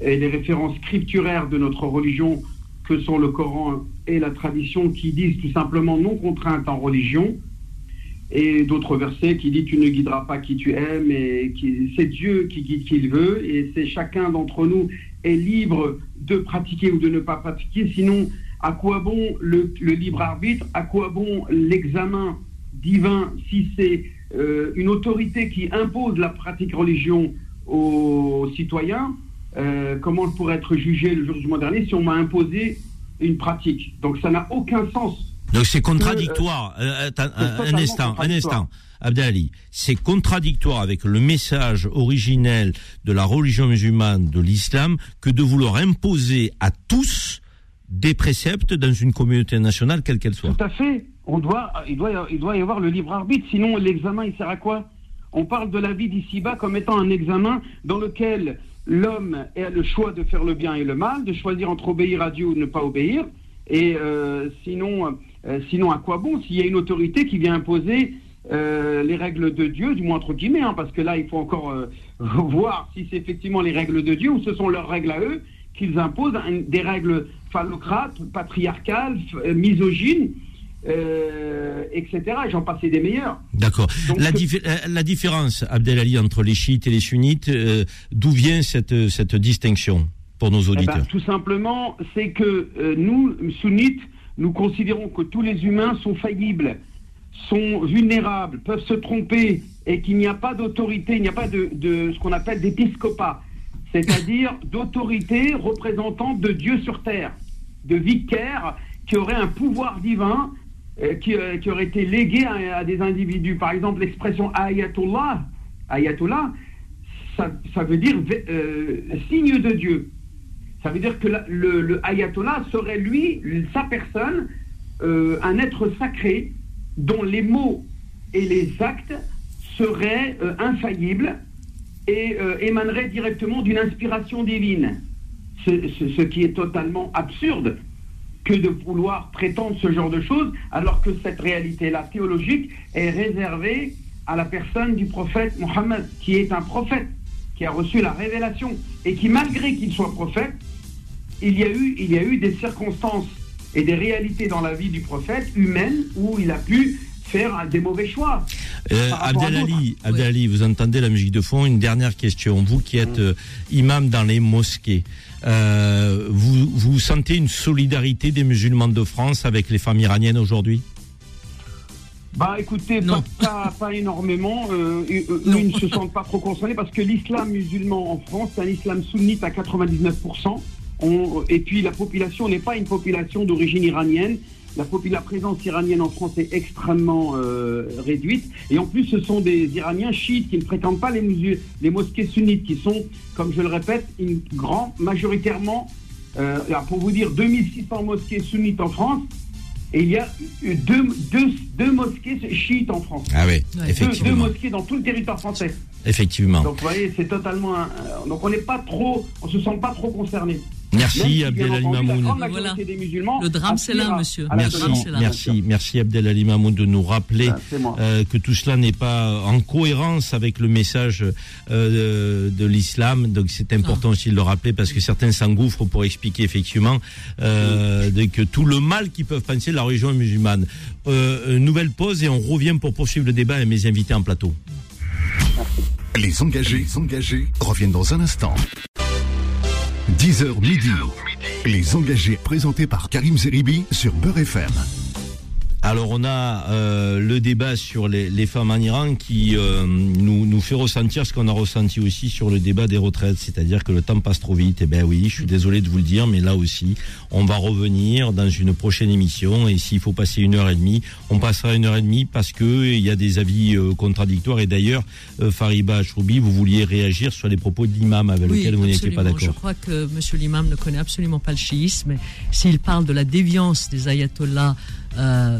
et les références scripturaires de notre religion, que sont le Coran et la tradition, qui disent tout simplement non contrainte en religion, et d'autres versets qui disent tu ne guideras pas qui tu aimes, et c'est Dieu qui guide qui il veut, et c'est chacun d'entre nous est libre de pratiquer ou de ne pas pratiquer, sinon à quoi bon le, le libre arbitre, à quoi bon l'examen divin si c'est euh, une autorité qui impose la pratique religion aux citoyens, euh, comment je pourrais être jugé le jour du mois dernier si on m'a imposé une pratique? Donc ça n'a aucun sens. Donc c'est Que, contradictoire. Euh, c'est un, instant, un contradictoire. instant. Abdali, c'est contradictoire avec le message originel de la religion musulmane, de l'islam, que de vouloir imposer à tous des préceptes dans une communauté nationale, quelle qu'elle soit. Tout à fait. On doit, il, doit, il doit y avoir le libre arbitre, sinon l'examen, il sert à quoi? On parle de la vie d'ici-bas comme étant un examen dans lequel l'homme a le choix de faire le bien et le mal, de choisir entre obéir à Dieu ou ne pas obéir. Et euh, sinon, euh, sinon, à quoi bon s'il y a une autorité qui vient imposer euh, les règles de Dieu, du moins entre guillemets, hein, parce que là, il faut encore euh, voir si c'est effectivement les règles de Dieu ou ce sont leurs règles à eux qu'ils imposent, un- des règles phallocrates, patriarcales, euh, misogynes, euh, etc. Et j'en passais des meilleurs. D'accord. La, diffé- la- différence, Abdelali, entre les chiites et les sunnites, d'où vient cette, cette distinction pour nos Eh ben, auditeurs? tout simplement, c'est que nous, sunnites, nous considérons que tous les humains sont faillibles, sont vulnérables, peuvent se tromper, et qu'il n'y a pas d'autorité, il n'y a pas de, ce qu'on appelle d'épiscopat, c'est-à-dire d'autorité représentante de Dieu sur terre, de vicaire qui aurait un pouvoir divin euh, qui, euh, qui aurait été légué à, des individus. Par exemple, l'expression ayatollah, ayatollah, ça, veut dire euh, signe de Dieu. Ça veut dire que le, ayatollah serait lui, sa personne, un être sacré dont les mots et les actes seraient euh, infaillibles et euh, émaneraient directement d'une inspiration divine. Ce, ce- ce qui est totalement absurde, que de vouloir prétendre ce genre de choses, alors que cette réalité-là théologique est réservée à la personne du prophète Mohammed, qui est un prophète, qui a reçu la révélation, et qui, malgré qu'il soit prophète, il y, a eu, il y a eu des circonstances et des réalités dans la vie du prophète humaine où il a pu faire des mauvais choix. Euh, Abdelali, Abdelali, vous entendez la musique de fond? Une dernière question. Vous qui êtes euh, imam dans les mosquées, euh, vous, vous sentez une solidarité des musulmans de France avec les femmes iraniennes aujourd'hui? Bah écoutez, pas, pas, pas énormément. Euh, euh, eux, ils ne se sentent pas trop concernés parce que l'islam musulman en France, c'est un islam sunnite à 99%. On- et puis la population n'est pas une population d'origine iranienne. La, présence iranienne en France est extrêmement euh, réduite. Et en plus, ce sont des Iraniens chiites qui ne fréquentent pas les, mosquées sunnites, qui sont, comme je le répète, une grande, majoritairement, euh, pour vous dire, 2600 mosquées sunnites en France. Et il y a eu deux, deux, deux mosquées chiites en France. Ah oui, Deux- Deux, effectivement. mosquées dans tout le territoire français. Effectivement. Donc vous voyez, c'est totalement. un- donc on n'est pas trop, on se sent pas trop concerné. Merci, Abdelali Mamoun. musulmans. Le drame, c'est là, monsieur. Merci, merci, merci Abdelali Mahmoud de nous rappeler moi. euh, que tout cela n'est pas en cohérence avec le message euh, de, de l'islam. Donc c'est important aussi de le rappeler parce que certains s'engouffrent pour expliquer effectivement euh, de- que tout le mal qu'ils peuvent penser de la religion musulmane. Euh, une nouvelle pause et on revient pour poursuivre le débat avec mes invités en plateau. Les engagés, les engagés reviennent dans un instant. 10h midi. Les engagés présentés par Karim Zeribi sur Beurre FM. Alors on a euh, le débat sur les, les femmes en Iran qui euh, nous, nous fait ressentir ce qu'on a ressenti aussi sur le débat des retraites, c'est-à-dire que le temps passe trop vite. Et ben oui, je suis désolé de vous le dire, mais là aussi, on va revenir dans une prochaine émission et s'il faut passer une heure et demie, on passera une heure et demie parce que il y a des avis euh, contradictoires. Et d'ailleurs, euh, Fariba Choubi, vous vouliez réagir sur les propos de l'imam avec Oui, lequel vous n'étiez pas absolument. Je d'accord. crois que M. l'imam ne connaît absolument pas le chiisme. S'il parle de la déviance des ayatollahs euh,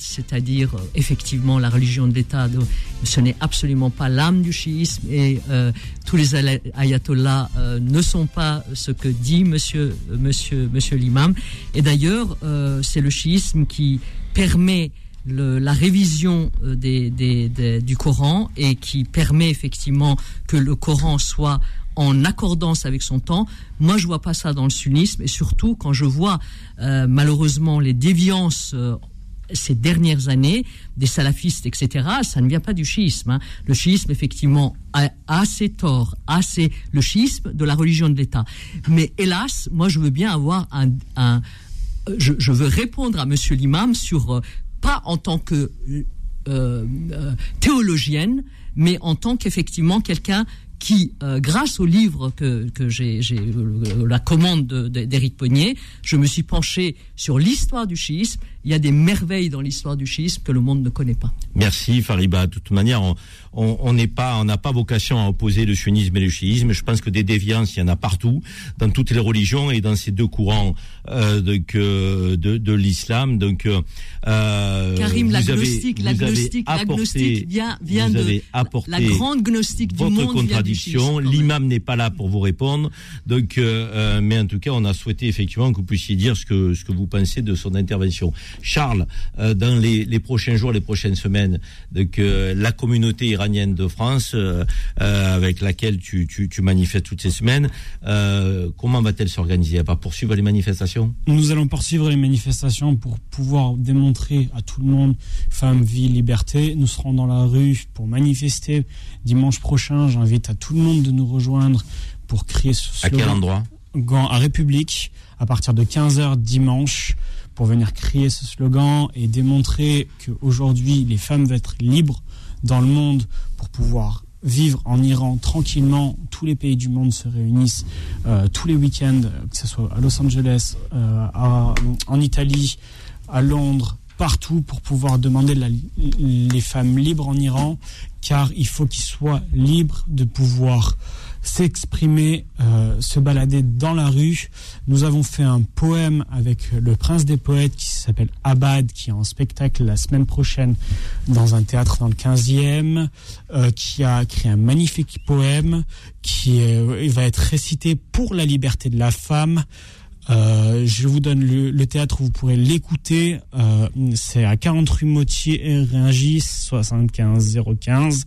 c'est-à-dire euh, effectivement la religion de- ce n'est absolument pas l'âme du chiisme et euh, tous les ayatollahs euh, ne sont pas ce que dit Monsieur, monsieur, monsieur l'imam. Et d'ailleurs, euh, c'est le chiisme qui permet le- la révision euh, des, des- des- du Coran et qui permet effectivement que le Coran soit en accordance avec son temps. Moi, je vois pas ça dans le sunnisme et surtout quand je vois euh, malheureusement les déviances euh, ces dernières années des salafistes, etc., ça ne vient pas du chiisme. hein. Le chiisme, effectivement, a, a ses torts, a le chiisme de la religion de l'État. Mais hélas, moi, je veux bien avoir un, je, veux répondre à Monsieur l'imam sur euh, pas en tant que théologienne, mais en tant qu'effectivement quelqu'un qui, euh, grâce au livre que, j'ai, euh, la commande de- de- d'Éric Pognier, je me suis penché sur l'histoire du chiisme. Il y a des merveilles dans l'histoire du chiisme que le monde ne connaît pas. Merci Fariba. De toute manière, on- n'est pas, on n'a pas vocation à opposer le sunnisme et le chiisme. Je pense que des déviances, il y en a partout, dans toutes les religions et dans ces deux courants euh, de, de, de l'islam. Donc, euh, Karim, l'agnostique, l'agnostique, l'agnostique vient, vient de la grande gnostique du votre monde du contradiction. L'imam n'est pas là pour vous répondre. Donc, euh, euh, mais en tout cas, on a souhaité effectivement que vous puissiez dire ce que ce que vous pensez de son intervention. Charles, euh, dans les, les prochains jours, les prochaines semaines, euh, la communauté iranienne de France, euh, euh, avec laquelle tu, tu, tu manifestes toutes ces semaines, comment va-t-elle s'organiser? Elle va poursuivre les manifestations? Nous allons poursuivre les manifestations pour pouvoir démontrer à tout le monde femme, vie, liberté. Nous serons dans la rue pour manifester dimanche prochain. J'invite à tout le monde de nous rejoindre pour crier ce À slogan. quel endroit à République à partir de 15h dimanche pour venir crier ce slogan et démontrer qu'aujourd'hui les femmes vont être libres dans le monde pour pouvoir vivre en Iran tranquillement. Tous les pays du monde se réunissent euh, tous les week-ends, que ce soit à Los Angeles, euh, en Italie, à Londres, partout pour pouvoir demander les femmes libres en Iran, car il faut qu'ils soient libres de pouvoir s'exprimer, euh, se balader dans la rue. Nous avons fait un poème avec le prince des poètes qui s'appelle Abad, qui est en spectacle la semaine prochaine dans un théâtre dans le 15e, euh, qui a créé un magnifique poème qui euh, va être récité pour la liberté de la femme. Euh, je vous donne le, théâtre, vous pourrez l'écouter. Euh, c'est à 40 rue Motier et Ringis, 75 015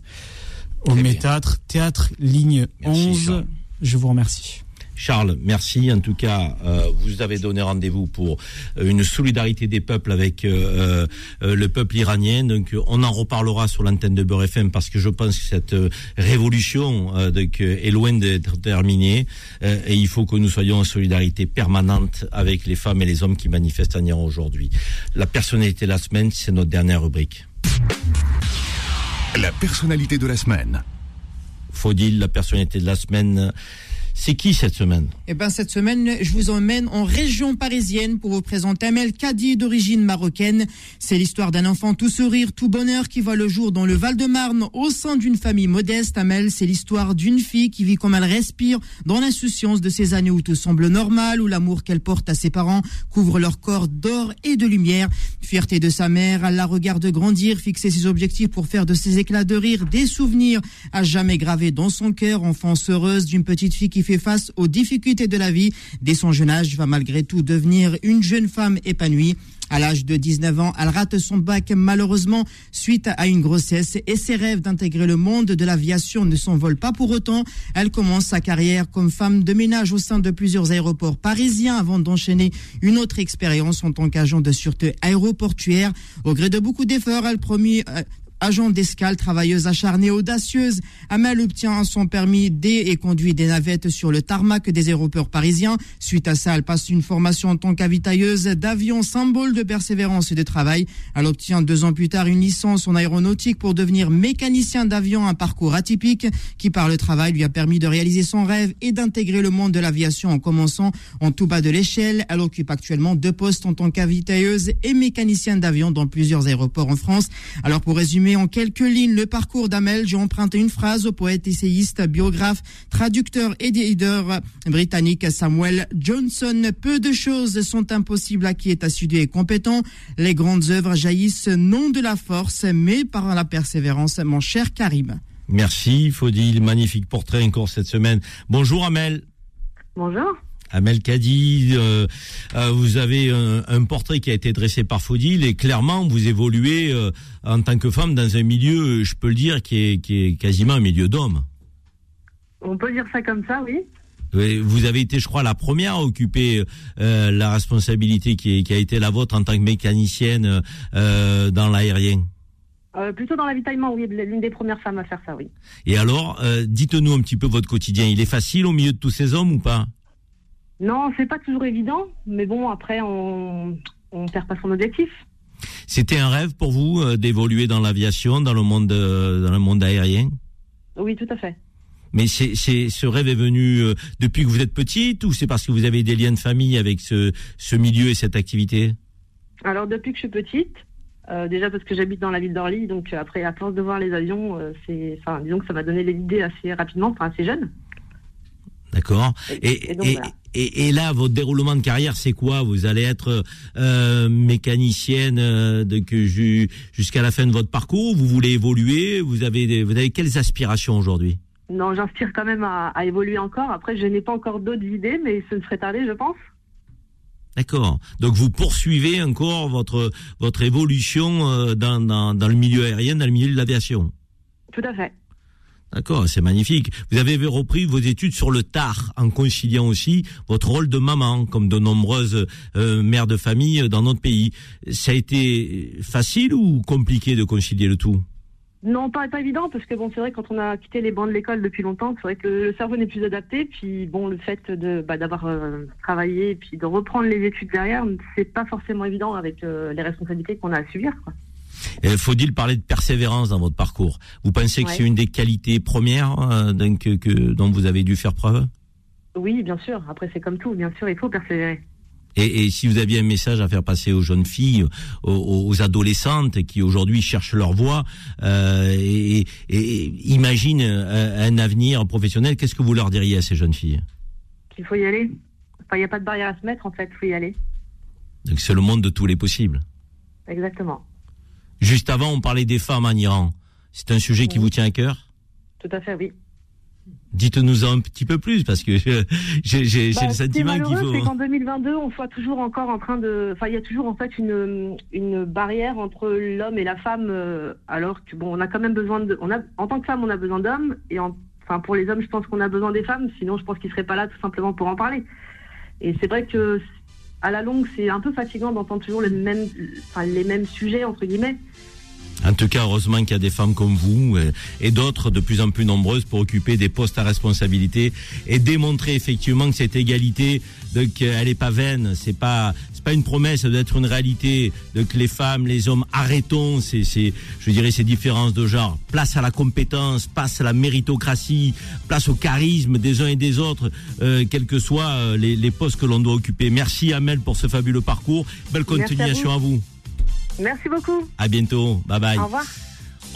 au Métâtre, théâtre ligne 11. Je vous remercie. Charles, merci. En tout cas, euh, vous avez donné rendez-vous pour euh, une solidarité des peuples avec euh, euh, le peuple iranien. Donc, on en reparlera sur l'antenne de Beurre FM parce que je pense que cette révolution donc, est loin d'être terminée et il faut que nous soyons en solidarité permanente avec les femmes et les hommes qui manifestent en Iran aujourd'hui. La personnalité de la semaine, c'est notre dernière rubrique. La personnalité de la semaine. Faudil, la personnalité de la semaine. C'est qui cette semaine? Eh ben cette semaine, je vous emmène en région parisienne pour vous présenter Amel Kadi d'origine marocaine. C'est l'histoire d'un enfant tout sourire, tout bonheur qui voit le jour dans le Val-de-Marne au sein d'une famille modeste. Amel, c'est l'histoire d'une fille qui vit comme elle respire dans l'insouciance de ces années où tout semble normal, où l'amour qu'elle porte à ses parents couvre leur corps d'or et de lumière. Fierté de sa mère, elle la regarde grandir, fixer ses objectifs pour faire de ses éclats de rire des souvenirs à jamais gravés dans son cœur, enfance heureuse d'une petite fille qui fait face aux difficultés de la vie. Dès son jeune âge, va malgré tout devenir une jeune femme épanouie. À l'âge de 19 ans, elle rate son bac malheureusement suite à une grossesse et ses rêves d'intégrer le monde de l'aviation ne s'envolent pas pour autant. Elle commence sa carrière comme femme de ménage au sein de plusieurs aéroports parisiens avant d'enchaîner une autre expérience en tant qu'agent de sûreté aéroportuaire. Au gré de beaucoup d'efforts, elle promet euh, Agent d'escale, travailleuse acharnée, audacieuse, Amel obtient son permis D et conduit des navettes sur le tarmac des aéroports parisiens. Suite à ça, elle passe une formation en tant qu'avitailleuse d'avion, symbole de persévérance et de travail. Elle obtient deux ans plus tard une licence en aéronautique pour devenir mécanicien d'avion, un parcours atypique qui, par le travail, lui a permis de réaliser son rêve et d'intégrer le monde de l'aviation en commençant en tout bas de l'échelle. Elle occupe actuellement deux postes en tant qu'avitailleuse et mécanicienne d'avion dans plusieurs aéroports en France. Alors pour résumer en quelques lignes le parcours d'Amel, j'ai emprunté une phrase au poète essayiste, biographe, traducteur et leader britannique Samuel Johnson. Peu de choses sont impossibles à qui est assidu et compétent. Les grandes œuvres jaillissent non de la force, mais par la persévérance, mon cher Karim. Merci, Faudil. Magnifique portrait encore cette semaine. Bonjour, Amel. Bonjour. Amel Kadi, euh, euh, vous avez un, un, portrait qui a été dressé par Faudil et clairement vous évoluez euh, en tant que femme dans un milieu, je peux le dire, qui est, qui est quasiment un milieu d'hommes. On peut dire ça comme ça, oui. Vous avez été, je crois, la première à occuper euh, la responsabilité qui, est, qui, a été la vôtre en tant que mécanicienne euh, dans l'aérien. Euh, plutôt dans l'avitaillement, oui, l'une des premières femmes à faire ça, oui. Et alors, dites-nous un petit peu votre quotidien. Il est facile au milieu de tous ces hommes ou pas? Non, c'est pas toujours évident, mais bon, après, on on perd pas son objectif. C'était un rêve pour vous d'évoluer dans l'aviation, dans le monde, dans le monde aérien? Oui, tout à fait. Mais c'est, ce rêve est venu euh, depuis que vous êtes petite ou c'est parce que vous avez des liens de famille avec ce, ce milieu et cette activité? Alors depuis que je suis petite, euh, déjà parce que j'habite dans la ville d'Orly, donc après à force de voir les avions, euh, c'est, enfin disons que ça m'a donné l'idée assez rapidement, enfin assez jeune. D'accord. Et, et, donc, et, voilà. et, là, votre déroulement de carrière, c'est quoi Vous allez être euh, mécanicienne de, que jusqu'à la fin de votre parcours Vous voulez évoluer Vous avez, vous avez quelles aspirations aujourd'hui non, j'inspire quand même à, à, évoluer encore. Après, je n'ai pas encore d'autres idées, mais ce ne serait tardé, je pense. D'accord. Donc vous poursuivez encore votre votre évolution euh, dans, dans, dans le milieu aérien, dans le milieu de l'aviation. Tout à fait. D'accord, c'est magnifique. Vous avez repris vos études sur le tard, en conciliant aussi votre rôle de maman, comme de nombreuses euh, mères de famille dans notre pays. Ça a été facile ou compliqué de concilier le tout? Non, pas, évident, parce que bon, c'est vrai quand on a quitté les bancs de l'école depuis longtemps, c'est vrai que le cerveau n'est plus adapté. Puis bon, le fait de bah, d'avoir euh, travaillé et puis de reprendre les études derrière, c'est pas forcément évident avec euh, les responsabilités qu'on a à subir. Faut-il parler de persévérance dans votre parcours? Vous pensez que ouais. c'est une des qualités premières euh, que, que, dont vous avez dû faire preuve? Oui, bien sûr. Après, c'est comme tout. Bien sûr, il faut persévérer. Et, et, si vous aviez un message à faire passer aux jeunes filles, aux, aux adolescentes qui aujourd'hui cherchent leur voie euh, et, et, imaginent un, un, avenir professionnel, qu'est-ce que vous leur diriez à ces jeunes filles? Qu'il faut y aller. Enfin, il n'y a pas de barrière à se mettre, en fait, il faut y aller. Donc c'est le monde de tous les possibles. Exactement. Juste avant, on parlait des femmes en Iran. C'est un sujet oui. qui vous tient à cœur? Tout à fait, oui. Dites-nous un petit peu plus parce que j'ai Bah, le sentiment qu'il faut. c'est qu'en 2022, on soit toujours encore en train de. Enfin, il y a toujours en fait une, une barrière entre l'homme et la femme, euh, alors que bon, on a quand même besoin de. On a, en tant que femme, on a besoin d'hommes, et en, enfin, pour les hommes, je pense qu'on a besoin des femmes, sinon, je pense qu'ils seraient pas là tout simplement pour en parler. Et c'est vrai que à la longue, c'est un peu fatigant d'entendre toujours les mêmes, sujets entre guillemets. En tout cas, heureusement qu'il y a des femmes comme vous euh, et d'autres de plus en plus nombreuses pour occuper des postes à responsabilité et démontrer effectivement que cette égalité, qu'elle est pas vaine, c'est pas pas une promesse, ça doit être une réalité, de que les femmes, les hommes, arrêtons ces, ces je dirais ces différences de genre, place à la compétence, place à la méritocratie, place au charisme des uns et des autres, euh, quels que soient euh, les, les postes que l'on doit occuper. Merci Amel pour ce fabuleux parcours, belle Merci à continuation vous. à vous. Merci beaucoup. À bientôt, bye bye. Au revoir.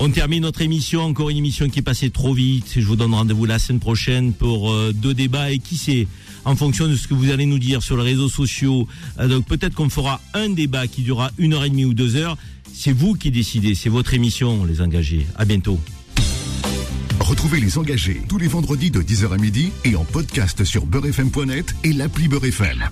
On termine notre émission, encore une émission qui est passée trop vite. Je vous donne rendez-vous la semaine prochaine pour euh, deux débats et qui sait, en fonction de ce que vous allez nous dire sur les réseaux sociaux, euh, donc peut-être qu'on fera un débat qui durera une heure et demie ou deux heures. C'est vous qui décidez, c'est votre émission, les engagés. À bientôt. Retrouvez les engagés tous les vendredis de 10h à midi et en podcast sur beurrefm.net et l'appli Beurrefm.